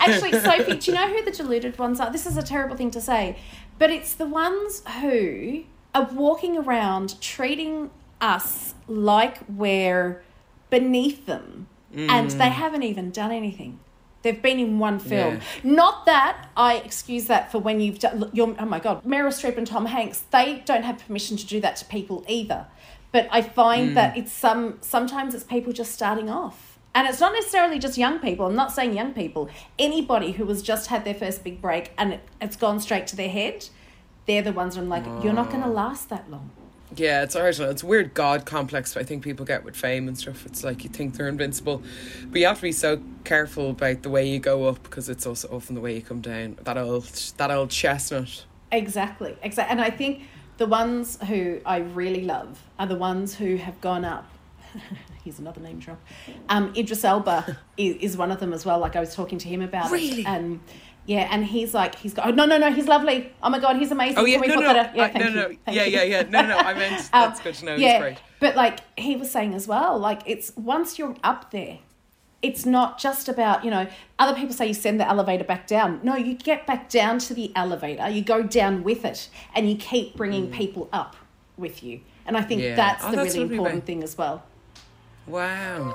Actually, Sophie, do you know who the deluded ones are? This is a terrible thing to say, but it's the ones who are walking around treating us like we're beneath them and they haven't even done anything. They've been in one film. Yeah. Not that I excuse that for when you've done. You're, oh my God, Meryl Streep and Tom Hanks. They don't have permission to do that to people either. But I find mm. that it's some. Sometimes it's people just starting off, and it's not necessarily just young people. I'm not saying young people. Anybody who has just had their first big break and it, it's gone straight to their head, they're the ones where I'm like, you're not going to last that long. Yeah, it's hard. It's a weird God complex I think people get with fame and stuff. It's like you think they're invincible, but you have to be so careful about the way you go up because it's also often the way you come down. That old, that old chestnut. Exactly, exactly. And I think the ones who I really love are the ones who have gone up. Here's another name drop. Um, Idris Elba is, is one of them as well. Like I was talking to him about Really? it, and yeah, and he's like, he's got. Oh no, no, no, he's lovely. Oh my god, he's amazing. Oh yeah, Can we no, put no, that out? Yeah, I- no, no, yeah, you. yeah, yeah. No, no, I meant Um, that's good to know. Yeah, great. but like he was saying as well, like it's once you're up there, it's not just about, you know, other people say you send the elevator back down. No, you get back down to the elevator, you go down with it, and you keep bringing people up with you. And I think Yeah. that's Oh, the that's really important thing as well. Wow.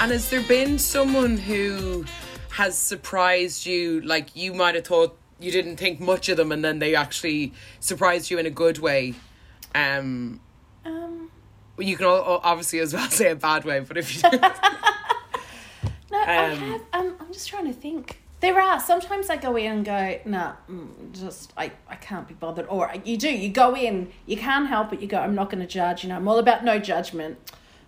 And has there been someone who has surprised you, like you might have thought you didn't think much of them, and then they actually surprised you in a good way? Um, Um, you can obviously as well say a bad way, but if you no, I Um, have. Um, I'm just trying to think. There are sometimes I go in and go, nah, mm, just I, I can't be bothered. Or you do, you go in, you can't help it. You go, I'm not going to judge. You know, I'm all about no judgment.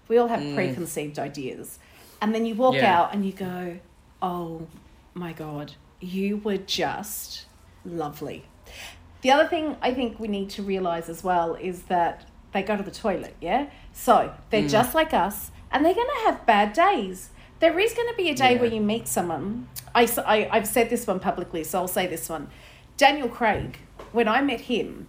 We all have preconceived ideas, and then you walk Yeah. out and you go, oh my god, you were just lovely. The other thing I think we need to realize as well is that they go to the toilet, yeah? So they're mm. just like us and they're going to have bad days. There is going to be a day Yeah. where you meet someone. I I've said this one publicly, so I'll say this one. Daniel Craig, when I met him,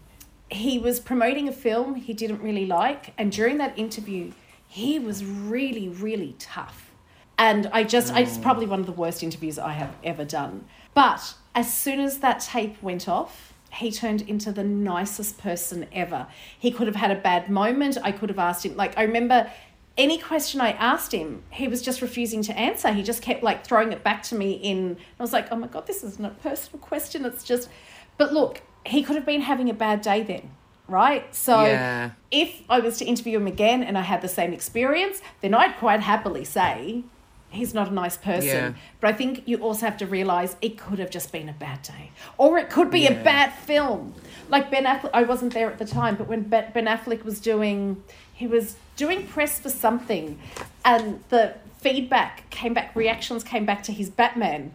he was promoting a film he didn't really like. And during that interview, he was really, really tough. And I just, it's mm. probably one of the worst interviews I have ever done. But as soon as that tape went off, he turned into the nicest person ever. He could have had a bad moment. I could have asked him, like, I remember any question I asked him, he was just refusing to answer. He just kept like throwing it back to me in, I was like, oh my God, this isn't a personal question. It's just, but look, he could have been having a bad day then, right? So Yeah. if I was to interview him again and I had the same experience, then I'd quite happily say he's not a nice person. Yeah. But I think you also have to realize it could have just been a bad day, or it could be Yeah. a bad film. Like Ben Affleck, I wasn't there at the time, but when Ben Ben Affleck was doing, he was doing press for something, and the feedback came back, reactions came back to his Batman,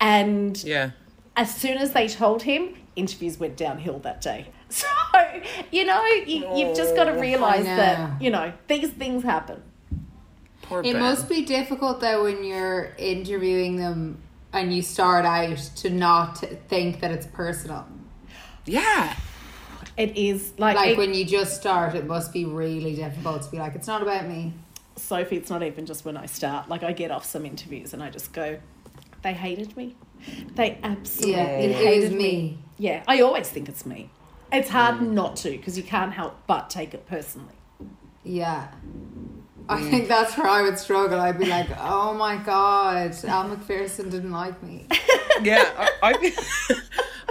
and yeah, as soon as they told him, interviews went downhill that day. So, you know, you, you've just got to oh, realize that, you know, these things happen. Poor It Ben. must be difficult though when you're interviewing them and you start out to not think that it's personal. yeah, It is like, Like it- when you just start, it must be really difficult to be like, it's not about me. Sophie, it's not even just when I start. Like, I get off some interviews and I just go, they hated me. They absolutely Yeah, it hated is me. Yeah, I always think it's me. It's hard mm. not to because you can't help but take it personally. Yeah. I mm. think that's where I would struggle. I'd be like, oh my God, Al McPherson didn't like me. yeah. I, I'd, be,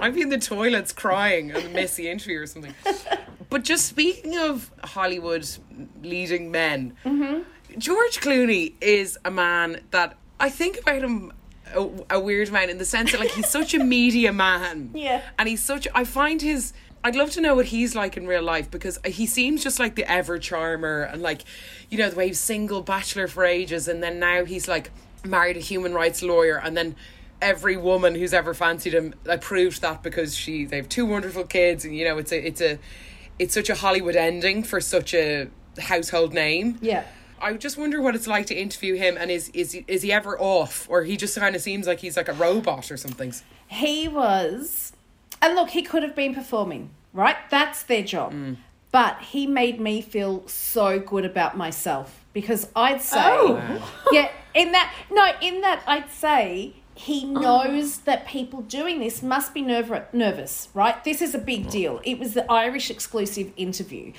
I'd be in the toilets crying and miss messy interview or something. But just speaking of Hollywood leading men, mm-hmm. George Clooney is a man that I think about him a, a weird man in the sense that like he's such a media man. Yeah. And he's such I find his I'd love to know what he's like in real life because he seems just like the ever charmer and like you know the way he's single bachelor for ages and then now he's like married a human rights lawyer and then every woman who's ever fancied him approved that because she they have two wonderful kids and you know it's a it's a it's such a Hollywood ending for such a household name. Yeah. I just wonder what it's like to interview him, and is is is he ever off, or he just kind of seems like he's like a robot or something? He was, and look, he could have been performing, right? That's their job. Mm. But he made me feel so good about myself because I'd say, oh. yeah, in that, no, in that, I'd say he oh. knows that people doing this must be nerv- nervous, right? This is a big mm. deal. It was the Irish exclusive interview.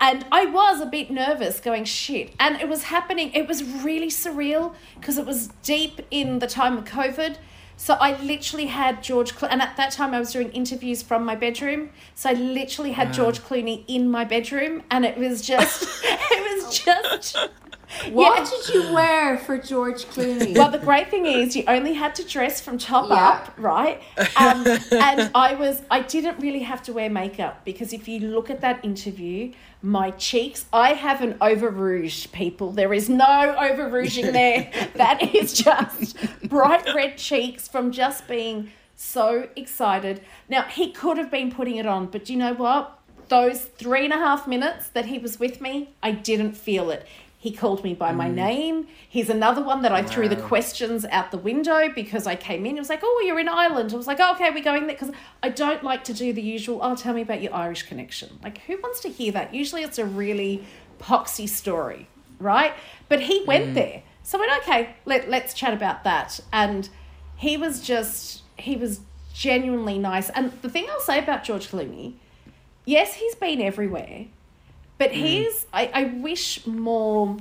And I was a bit nervous going, shit. And it was happening, it was really surreal because it was deep in the time of COVID. So I literally had George, Clo- and at that time I was doing interviews from my bedroom. So I literally had George Clooney in my bedroom, and it was just, it was just, What Yeah. did you wear for George Clooney? Well, the great thing is you only had to dress from top Yeah. up, right? Um, and I was, I didn't really have to wear makeup because if you look at that interview, my cheeks, I haven't over rouged people. There is no over rouging there. that is just bright red cheeks from just being so excited. Now, he could have been putting it on, but do you know what? Those three and a half minutes that he was with me, I didn't feel it. He called me by my mm. name. He's another one that I threw the questions out the window because I came in. It was like, oh, you're in Ireland. I was like, oh, okay, we're going there. Because I don't like to do the usual, oh, tell me about your Irish connection. Like, who wants to hear that? Usually it's a really poxy story, right? But he went mm. there. So I went, okay, let, let's chat about that. And he was just, he was genuinely nice. And the thing I'll say about George Clooney, yes, he's been everywhere, but mm. he's, I, I wish more,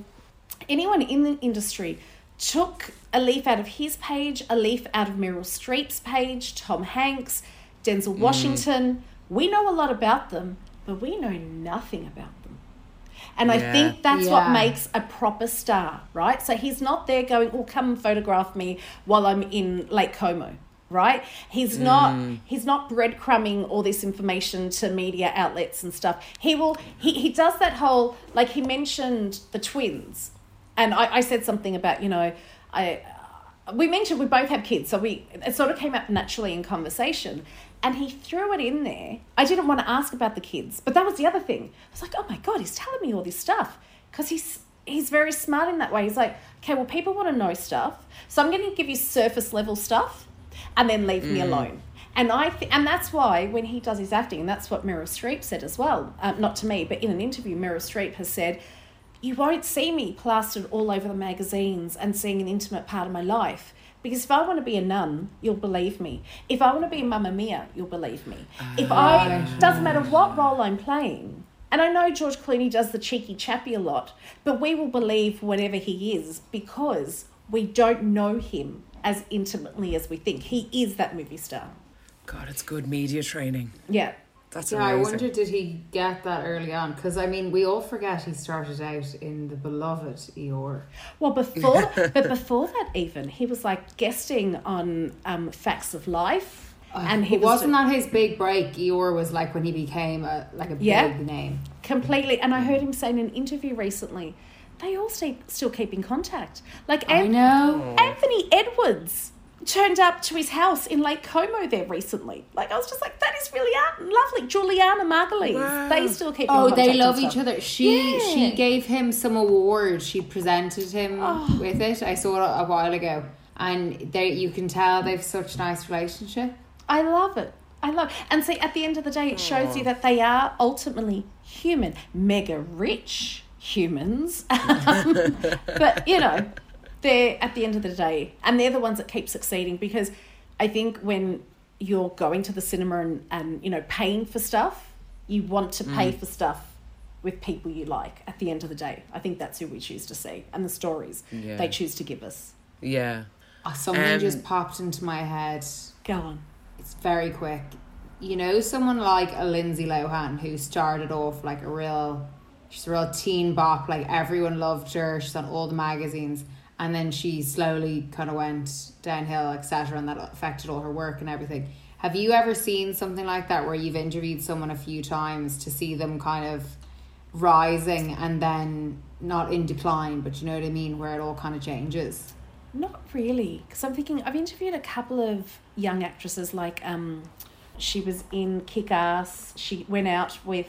anyone in the industry took a leaf out of his page, a leaf out of Meryl Streep's page, Tom Hanks, Denzel mm. Washington. We know a lot about them, but we know nothing about them. And I think that's what makes a proper star, right? So he's not there going, "Oh, come and photograph me while I'm in Lake Como." Right? He's not mm. he's not breadcrumbing all this information to media outlets and stuff. He will he, he does that whole like he mentioned the twins. And I, I said something about, you know, I we mentioned we both have kids, so we it sort of came up naturally in conversation. And he threw it in there. I didn't want to ask about the kids, but that was the other thing. I was like, oh my god, he's telling me all this stuff because he's he's very smart in that way. He's like, okay, well, people want to know stuff, so I'm going to give you surface level stuff, and then leave me alone. And I th- and that's why when he does his acting, and that's what Meryl Streep said as well. Um, not to me, but in an interview, Meryl Streep has said, "You won't see me plastered all over the magazines and seeing an intimate part of my life." Because if I want to be a nun, you'll believe me. If I want to be Mamma Mia, you'll believe me. If I doesn't matter what role I'm playing, and I know George Clooney does the cheeky chappy a lot, but we will believe whatever he is because we don't know him as intimately as we think. He is that movie star. God, it's good media training. Yeah. That's yeah, I wonder did he get that early on? Because I mean, we all forget he started out in the beloved Eeyore. Well, before, but before that, even he was like guesting on um, Facts of Life, and he was wasn't that his big break? Eeyore was like when he became a like a big name. completely. And I heard him say in an interview recently, they all stay, still keep in contact. Like I An- know. Anthony Edwards turned up to his house in Lake Como there recently. Like I was just like, that is really out- lovely. Julianna Margulies, Wow. they still keep. in Oh, contact they love each other. She Yeah. she gave him some award. She presented him Oh. with it. I saw it a while ago, and they you can tell they've such a nice relationship. I love it. I love and see at the end of the day it shows you hmm. that they are ultimately human, mega rich humans. Um, but you know, they're at the end of the day and they're the ones that keep succeeding because I think when you're going to the cinema and, and you know, paying for stuff, you want to pay for stuff with people you like at the end of the day. I think that's who we choose to see and the stories Yeah. they choose to give us. Yeah. Oh, something Um, just popped into my head. Go on. It's very quick. You know, someone like a Lindsay Lohan who started off like a real, she's a real teen bop. Like everyone loved her. She's on all the magazines, and then she slowly kind of went downhill, etc. And that affected all her work and everything. Have you ever seen something like that where you've interviewed someone a few times to see them kind of rising and then not in decline, but you know what I mean, where it all kind of changes? Not really, because I'm thinking I've interviewed a couple of young actresses. Like, um, she was in Kick Ass. She went out with.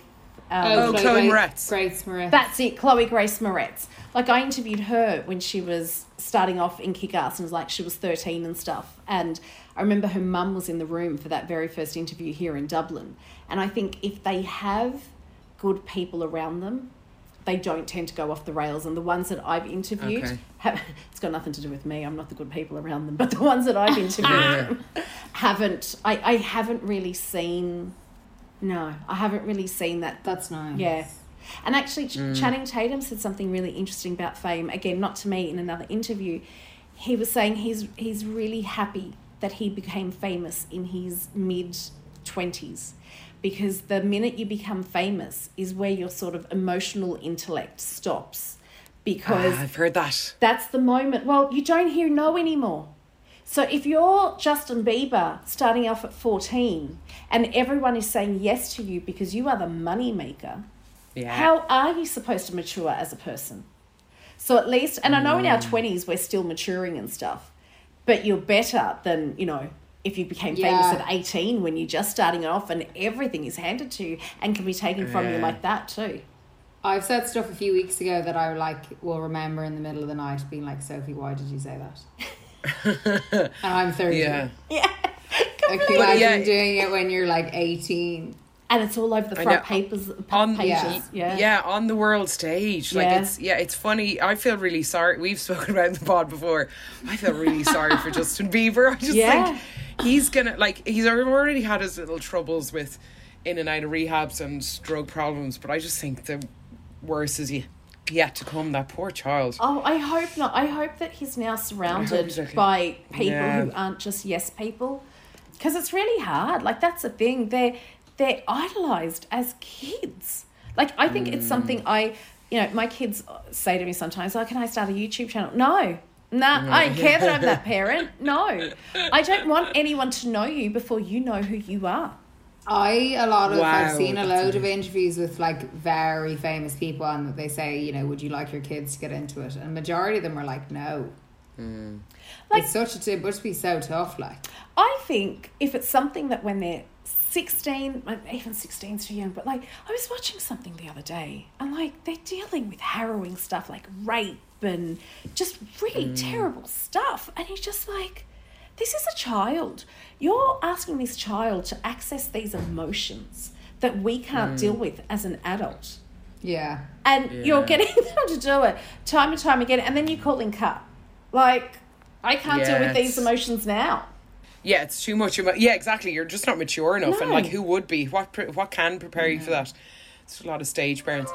Um, Oh, Chloe Moretz. Grace Moretz. That's it, Chloe Grace Moretz. Like I interviewed her when she was starting off in Kick Ass and was like she was 13 and stuff. And I remember her mum was in the room for that very first interview here in Dublin. And I think if they have good people around them, they don't tend to go off the rails. And the ones that I've interviewed Okay. have it's got nothing to do with me. I'm not the good people around them, but the ones that I've interviewed haven't I, I haven't really seen no, I haven't really seen that That's nice. yeah. And actually, Ch Channing Tatum said something really interesting about fame. Again, not to me in another interview. He was saying he's he's really happy that he became famous in his mid twenties, because the minute you become famous is where your sort of emotional intellect stops, because Ah, I've heard that. that's the moment. Well, you don't hear no anymore. So if you're Justin Bieber starting off at 14 and everyone is saying yes to you because you are the money maker, Yeah. how are you supposed to mature as a person? So at least, and I know in our mm. 20s we're still maturing and stuff, but you're better than, you know, if you became famous at 18 when you're just starting off and everything is handed to you and can be taken from you like that too. I've said stuff a few weeks ago that I like will remember in the middle of the night being like, Sophie, why did you say that? And I'm 30. Yeah. Yeah. Like, can you imagine yeah. doing it when you're like 18. And it's all over the front know. papers, On pages. Yeah. yeah, on the world stage. Like Yeah. it's yeah, it's funny. I feel really sorry. We've spoken about the pod before. I feel really sorry for Justin Bieber. I just Yeah. think he's gonna like he's already had his little troubles with in and out of rehabs and drug problems, but I just think the worst is ye- yet to come. That poor child. Oh, I hope not. I hope that he's now surrounded he's okay. by people Yeah. who aren't just yes people, because it's really hard. Like that's the thing. They're they're idolized as kids. Like I think it's something mm. I, you know, my kids say to me sometimes, "Oh, can I start a YouTube channel?" No. Nah, I don't care that I'm that parent. No. I don't want anyone to know you before you know who you are. I a lot of I've seen a that's load of interviews with like very famous people and they say, you know, would you like your kids to get into it? And majority of them are like, no. Hmm. Like- it's such a it must be so tough, like. I think if it's something that when they're 16, even 16 is too young, but like I was watching something the other day and like they're dealing with harrowing stuff like rape and just really hmm. terrible stuff. And you're just like, this is a child. You're asking this child to access these emotions that we can't deal mm. with as an adult. Yeah. And you're getting them to do it time and time again, and then you call in cut. Like, I can't deal with these emotions now. Yeah, it's too much. emo- Yeah, exactly. You're just not mature enough, and like, who would be? What pre- what can prepare you for that? It's a lot of stage burns.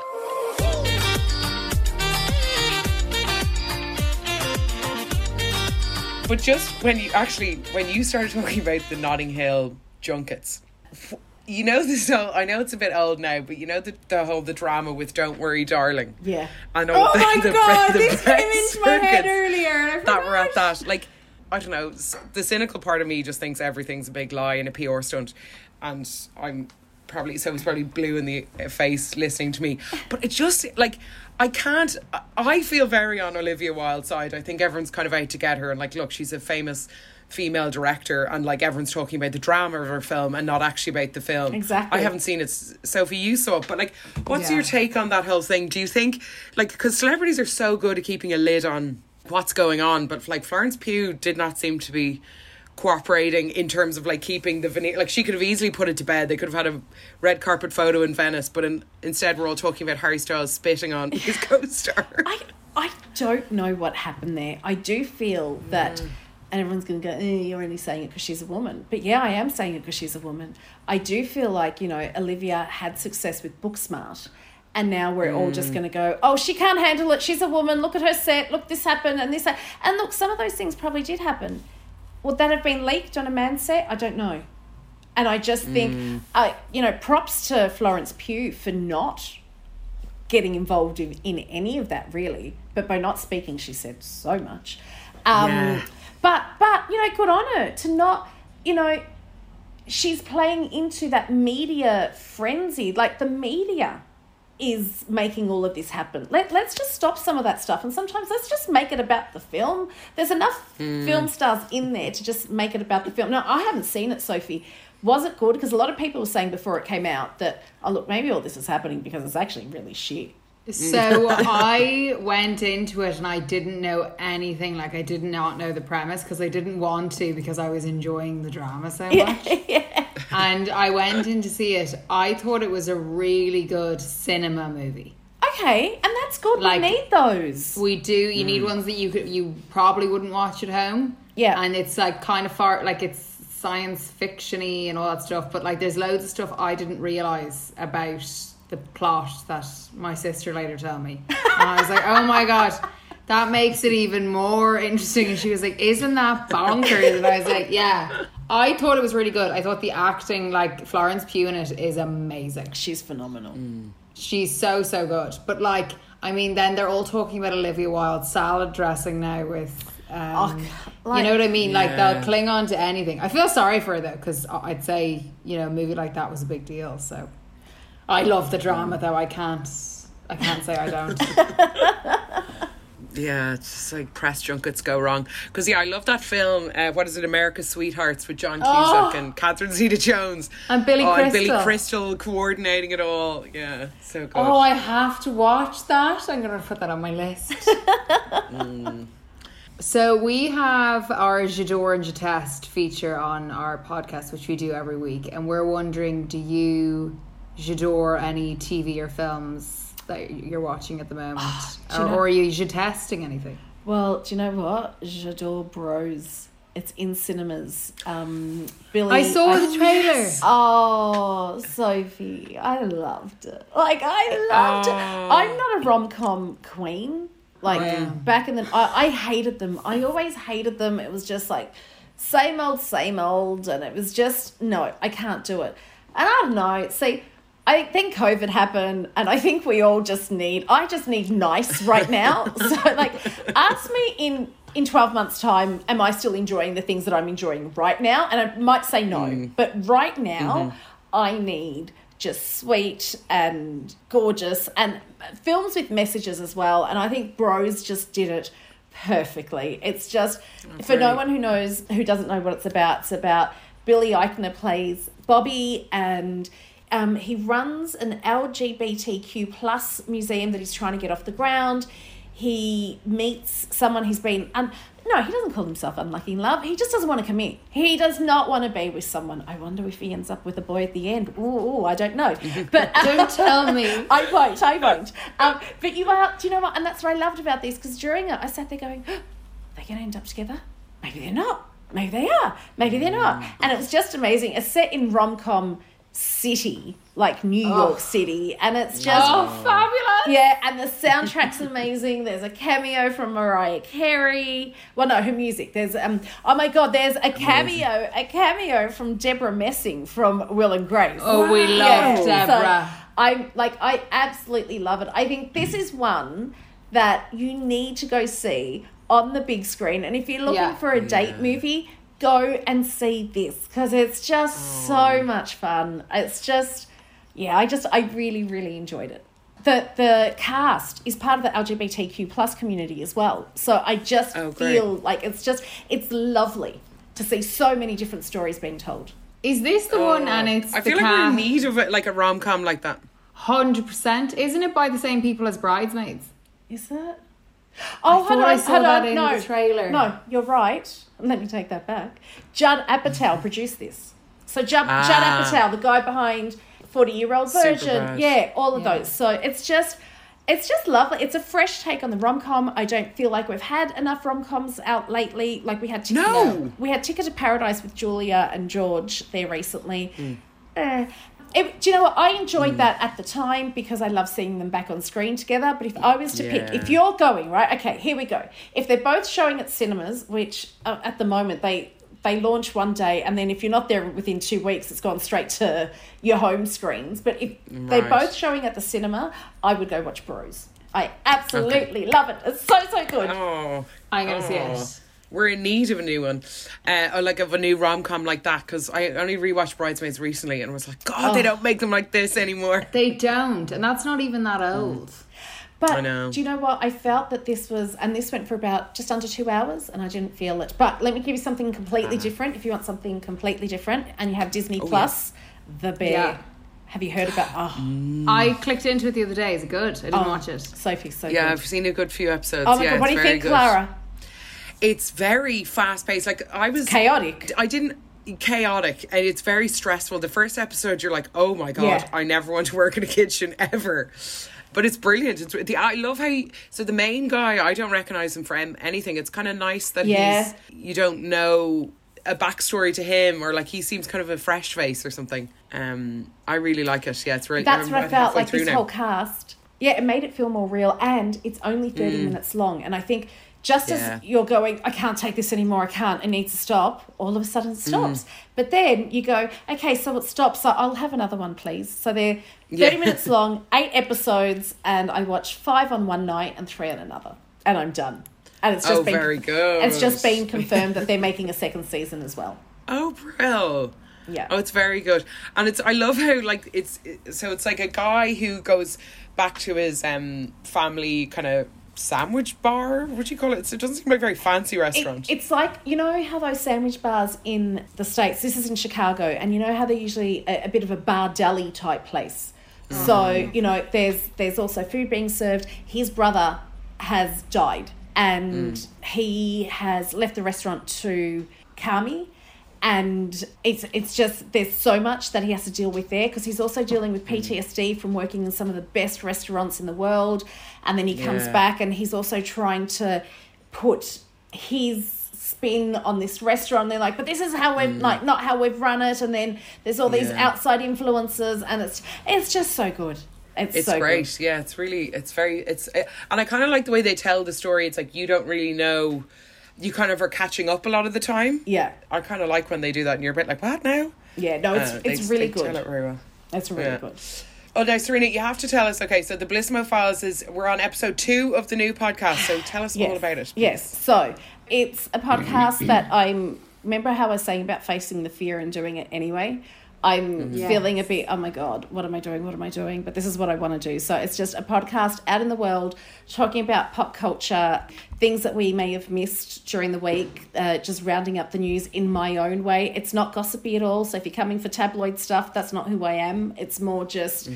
But just when you actually when you started talking about the Notting Hill junkets, you know this. Whole, I know it's a bit old now, but you know the the whole the drama with "Don't Worry, Darling." Yeah. I know. Oh the- my the- god, the this came into my head earlier. and that were at that. Like, I don't know. The cynical part of me just thinks everything's a big lie and a PR stunt, and I'm probably so it's probably blue in the face listening to me. But it just like I can't. I- feel very on Olivia Wilde's side. I think everyone's kind of out to get her, and like, look, she's a famous female director and like everyone's talking about the drama of her film and not actually about the film Exactly. i haven't seen it sophie you saw it but like what's Yeah. your take on that whole thing do you think like because celebrities are so good at keeping a lid on what's going on but like florence pugh did not seem to be cooperating in terms of like keeping the veneer like she could have easily put it to bed they could have had a red carpet photo in venice but in, instead we're all talking about harry styles spitting on his co-star I, I don't know what happened there. I do feel that, and everyone's going to go, eh, you're only saying it because she's a woman. But yeah, I am saying it because she's a woman. I do feel like, you know, Olivia had success with Booksmart. And now we're all just going to go, oh, she can't handle it. She's a woman. Look at her set. Look, this happened and this. ha-" And look, some of those things probably did happen. Would that have been leaked on a man's set? I don't know. And I just think, uh, you know, props to Florence Pugh for not getting involved in, in any of that really but by not speaking she said so much um Yeah. but but you know good on her to not you know she's playing into that media frenzy like the media is making all of this happen. Let, let's just stop some of that stuff. And sometimes let's just make it about the film. There's enough hmm. film stars in there to just make it about the film. Now, I haven't seen it, Sophie. Was it good? Because a lot of people were saying before it came out that, oh, look, maybe all this is happening because it's actually really shit. So hmm. I went into it and I didn't know anything. Like I did not know the premise because I didn't want to because I was enjoying the drama so much. And I went in to see it. I thought it was a really good cinema movie. Okay, and that's good. Like- we need those. We do. You need mm. ones that you could you probably wouldn't watch at home. Yeah. and it's like kind of far like it's science fictiony and all that stuff. But like, there's loads of stuff I didn't realize about the plot that my sister later told me, and I was like, oh my god. That makes it even more interesting. And she was like, Isn't that bonkers? And I was like, Yeah. I thought it was really good. I thought the acting, like Florence Pugh in it, is amazing She's phenomenal. Mm. she's so so good but like I mean, then they're all talking about Olivia Wilde salad dressing now with. Um, Oh, like- you know what I mean? Like they'll cling on to anything. I feel sorry for her though, because I'd say you know a movie like that was a big deal. So I love the drama, though. I can't. I can't say I don't. Yeah, it's just like press junkets go wrong. Because yeah, I love that film. Uh, what is it, America's Sweethearts with John Cusack Oh. and Catherine Zeta-Jones And Billy oh, And Crystal. Billy Crystal coordinating it all. Yeah, so good. oh, I have to watch that. I'm gonna put that on my list. So we have our J'adore and J'test feature on our podcast, which we do every week, and we're wondering: Do you J'adore any TV or films that you're watching at the moment, do or, know- or are you testing anything? Well, do you know what? J'adore Bros. It's in cinemas. Um, Billy. I saw the trailer. Oh, Sophie, I loved it. Like I loved it. I'm not a rom com queen. Like back in the, I, I hated them. I always hated them. It was just like same old, same old, and it was just no, I can't do it. And I don't know. See, I think COVID happened, and I think we all just need. I just need nice right now. so like, ask me in in 12 months time am i still enjoying the things that i'm enjoying right now and i might say no mm. but right now mm-hmm. i need just sweet and gorgeous and films with messages as well and i think bros just did it perfectly it's just for no one who knows who doesn't know what it's about it's about billy eichner plays bobby and um, he runs an lgbtq plus museum that he's trying to get off the ground he meets someone who's been un- no he doesn't call himself unlucky in love he just doesn't want to commit he does not want to be with someone i wonder if he ends up with a boy at the end ooh, i don't know but Don't tell me. I won't. I won't. Um, but you are. Do you know what? And that's what I loved about this because during it, I sat there going, are "They're going to end up together. Maybe they're not. Maybe they are. Maybe they're not." And it was just amazing. It's set in rom com city, like New York City, and it's just Oh, fabulous! yeah, and the soundtrack's amazing. There's a cameo from Mariah Carey. Well, no, her music. There's um. Oh my God, there's a cameo, a cameo from Debra Messing from Will and Grace. Oh, we love So Debra. I'm like, I absolutely love it. I think this is one that you need to go see on the big screen. And if you're looking Yeah. for a date movie, go and see this because it's just so oh. much fun. It's just, yeah, I just, I really, really enjoyed it. The, the cast is part of the LGBTQ plus community as well. So I just Oh, feel like it's just, it's lovely to see so many different stories being told. Is this the one? And oh. it's I the feel like we're in need of it, like a rom com like that. Hundred percent. Isn't it by the same people as Bridesmaids? Is it? Oh, hold thought on, I saw hold that on. in no, the trailer. No, you're right. Let me take that back. Judd Apatow produced this. So Judd, Judd Ah. Apatow, the guy behind Forty Year Old Virgin, yeah, all of those. So it's just, it's just lovely. It's a fresh take on the rom com. I don't feel like we've had enough rom coms out lately. Like we had, Ticket, No. we had Ticket to Paradise with Julia and George there recently. Mm. Eh. It, do you know what? I enjoyed that at the time because I love seeing them back on screen together. But if I was to pick, if you're going right, okay, here we go. If they're both showing at cinemas, which uh, at the moment they they launch one day, and then if you're not there within two weeks, it's gone straight to your home screens. But if they're both showing at the cinema, I would go watch Bros. I absolutely love it. It's so so good. Oh, I'm gonna see oh. it. We're in need of a new one, uh, or like of a new rom com like that. Because I only rewatched Bridesmaids recently, and was like, God, they Oh. don't make them like this anymore. They don't, and that's not even that mm. old. But I know. do you know what? I felt that this was, and this went for about just under two hours, and I didn't feel it. But let me give you something completely ah. different. If you want something completely different, and you have Disney oh, Plus, The Bear. Yeah. Have you heard about? Oh, mm. I clicked into it the other day. Is it good? I didn't oh, watch it. Sophie, so Yeah, good. I've seen a good few episodes. Oh my yeah, god, what do it's you very think, good. Clara? It's very fast paced. Like I was Chaotic. I didn't chaotic and it's very stressful. The first episode, you're like, oh my god, Yeah. I never want to work in a kitchen ever. But it's brilliant. It's the I love how he, so the main guy I don't recognize him from anything. It's kind of nice that Yeah. he's you don't know a backstory to him or like he seems kind of a fresh face or something. Um, I really like it. Yeah, it's really. That's I'm what I felt like this now. whole cast. Yeah, it made it feel more real, and it's only thirty Mm. minutes long. And I think just Yeah. as you're going, I can't take this anymore, I can't, it needs to stop, all of a sudden it Mm. stops. But then you go, okay, so it stops, so I'll have another one, please. So they're 30 Yeah. minutes long, eight episodes, and I watch five on one night and three on another. And I'm done. And it's just Oh, been, very good. It's just been confirmed that they're making a second season as well. Oh, brill. Yeah. Oh, it's very good, and it's. I love how like it's. it- So it's like a guy who goes back to his um family kind of sandwich bar. What do you call it? So it doesn't seem like a very fancy It- restaurant. it's like you know how those sandwich bars in the states. This is in Chicago, and you know how they're usually a, a bit of a bar deli type place. Mm-hmm. So you know, there's there's also food being served. His brother has died, and mm. he has left the restaurant to Carmy. And it's it's just there's so much that he has to deal with there because he's also dealing with mm. PTSD from working in some of the best restaurants in the world, and then he comes Yeah. back and he's also trying to put his spin on this restaurant. They're like, but this is how we've mm. like not how we've run it, and then there's all these Yeah. outside influences, and it's it's just so good. It's, It's so great. Good. Yeah, it's really, it's very, it's, and I kind of like the way they tell the story. It's like you don't really know, you kind of are catching up a lot of the time. Yeah, I kind of like when they do that, and you're a bit like, what now? yeah. No, it's Uh, they- it's really they Tell it good. very well. It's really Yeah. good. Oh, now, Serena, you have to tell us. Okay, so the Bellissimo Files is we're on episode two of the new podcast. So tell us all about it. Yes. So it's a podcast that I'm. Remember how I was saying about facing the fear and doing it anyway? I'm Mm-hmm. feeling a bit, oh my God, what am I doing? What am I doing? But this is what I want to do. So it's just a podcast out in the world talking about pop culture, things that we may have missed during the week, uh, just rounding up the news in my own way. It's not gossipy at all. So if you're coming for tabloid stuff, that's not who I am. It's more just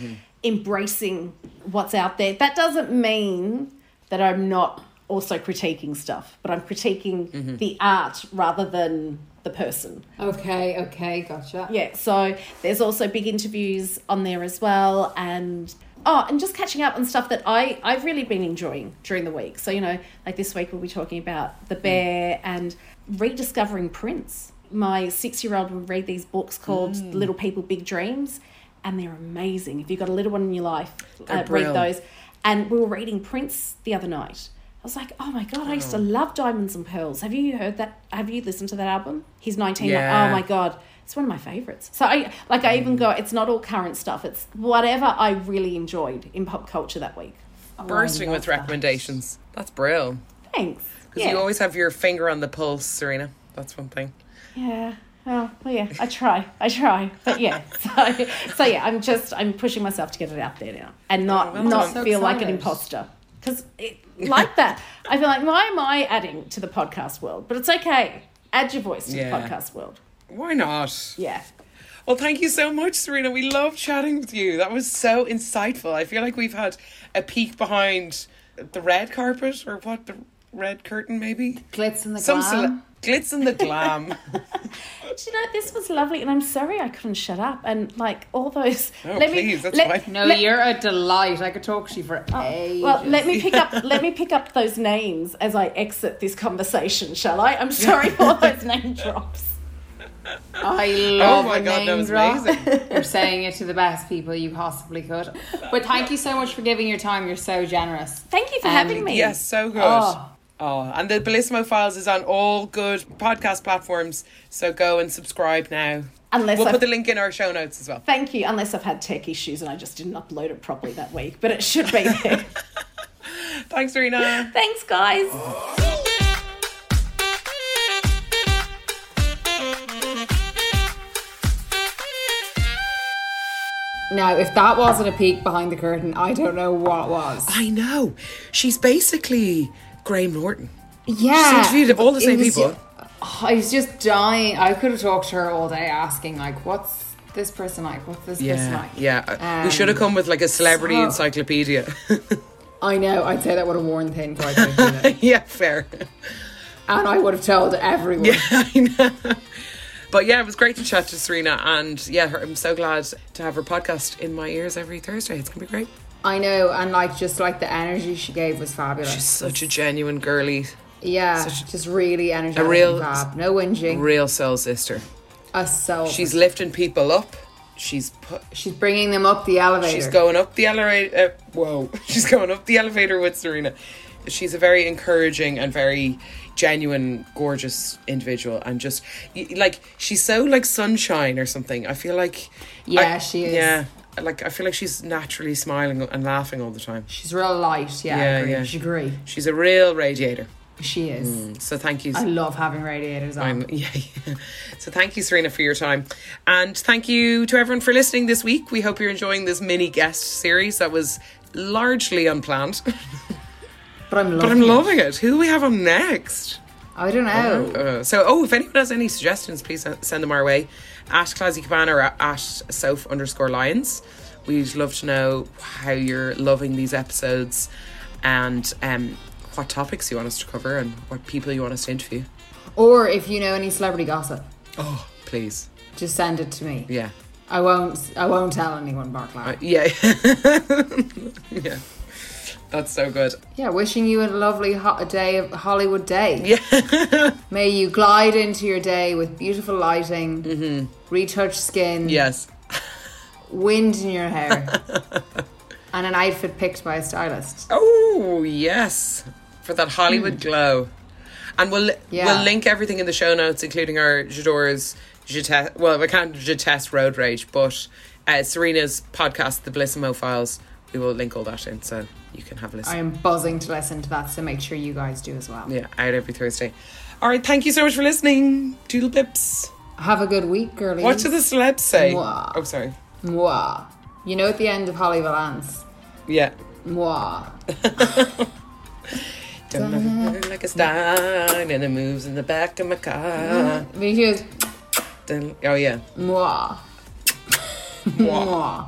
embracing what's out there. That doesn't mean that I'm not also critiquing stuff, but I'm critiquing the art rather than the person. Okay, okay, gotcha. Yeah, so there's also big interviews on there as well and oh, and just catching up on stuff that I I've really been enjoying during the week. So, you know, like this week we'll be talking about The Bear and rediscovering Prince. My 6-year-old will read these books called Little People Big Dreams and they're amazing. If you've got a little one in your life, uh, read those. And we were reading Prince the other night. I was like, oh my god, I used to oh. love Diamonds and Pearls. Have you heard that? Have you listened to that album? He's 19. Yeah. Oh my god, it's one of my favorites. So I like I even mm. go. It's not all current stuff. It's whatever I really enjoyed in pop culture that week. Bursting with that. recommendations. That's brilliant. Thanks. Because Yeah. you always have your finger on the pulse, Serena. That's one thing. Yeah. Oh, well, yeah. I try. I try. But yeah. So, so yeah. I'm just I'm pushing myself to get it out there now and oh, not well not. So feel like an imposter because like that. I feel like why am I adding to the podcast world? But it's okay. Add your voice to Yeah. the podcast world. Why not? Yeah. Well, thank you so much, Serena. We love chatting with you. That was so insightful. I feel like we've had a peek behind the red carpet or what, the red curtain, maybe? Glitz and the Some glam. cele- glitz and the glam. Do you know this was lovely, and I'm sorry I couldn't shut up. And like all those. Oh, let please, me, that's let, fine. No, let- you're a delight. I could talk to you for ages. Well, let me pick up. let me pick up those names as I exit this conversation, shall I? I'm sorry for all those name drops. I love Oh my a God, that name was drop. amazing. You're saying it to the best people you possibly could. But thank you so much for giving your time. You're so generous. Thank you for Um, having me. yes, so good. Oh. Oh, and the Bellissimo Files is on all good podcast platforms. So go and subscribe now. Unless we'll I've- put the link in our show notes as well. Thank you. Unless I've had tech issues and I just didn't upload it properly that week, but it should be there. Thanks, Serena. Thanks, guys. Now, if that wasn't a peek behind the curtain, I don't know what was. I know. She's basically Graham Norton. Yeah. She's interviewed all the same was people. I was just dying. I could have talked to her all day asking, like, what's this person like? What's this person Yeah, like? yeah. we Um, should have come with like a celebrity so- encyclopedia. I know. I'd say that would have worn thin quite quickly. yeah, fair. and I would have told everyone. I know. But yeah, it was great to chat to Serena, and yeah, her, I'm so glad to have her podcast in my ears every Thursday. It's gonna be great. I know. And, like, just like the energy she gave was fabulous. She's such a genuine girly, yeah. such just really energetic. a real- fab. No whinging. real soul sister. a soul. She's lifting people up. She's put, She's bringing them up the elevator. she's going up the elevator. Uh, whoa, she's going up the elevator with Serena. she's a very encouraging and very genuine, gorgeous individual, and just like she's so like sunshine or something. I feel like Yeah, I- she is. Yeah, like I feel like she's naturally smiling and laughing all the time. She's real light. Yeah, Yeah, I agree. yeah. She agree. She's a real radiator. She is. So thank you. I love having radiators on. I'm, yeah, yeah. So thank you, Serena, for your time. And thank you to everyone for listening this week. We hope you're enjoying this mini guest series that was largely unplanned. but I'm loving but I'm it. loving it. Who do we have on next? I don't know. Uh, so, oh, if anyone has any suggestions, please send them our way at Classy Cabana or at South underscore Lions. We'd love to know how you're loving these episodes and um, what topics you want us to cover and what people you want us to interview. Or if you know any celebrity gossip, Oh, please. just send it to me. Yeah. I won't. I won't tell anyone, Barclay. Uh, yeah. yeah. That's so good. yeah, wishing you a lovely ho- day of Hollywood day. Yeah. May you glide into your day with beautiful lighting, Mm-hmm. retouched skin, yes. wind in your hair, and an outfit picked by a stylist. Oh, yes. For that Hollywood glow. And we'll Yeah. we'll link everything in the show notes, including our J'adores, J'test, well, we can't J'test Road Rage, but uh, Serena's podcast, The Bellissimo Files, we will link all that in so you can have a listen. I am buzzing to listen to that, so make sure you guys do as well. yeah, out every Thursday. All right, thank you so much for listening. Doodle bips. Have a good week, girlies. What do the celebs say? Mwah. Oh, sorry. Mwah. You know at the end of Holly Valance. Yeah. Mwah. Don't look like a stein and it moves in the back of my car. Mm-hmm. Goes, Oh, yeah. mwah. Mwah.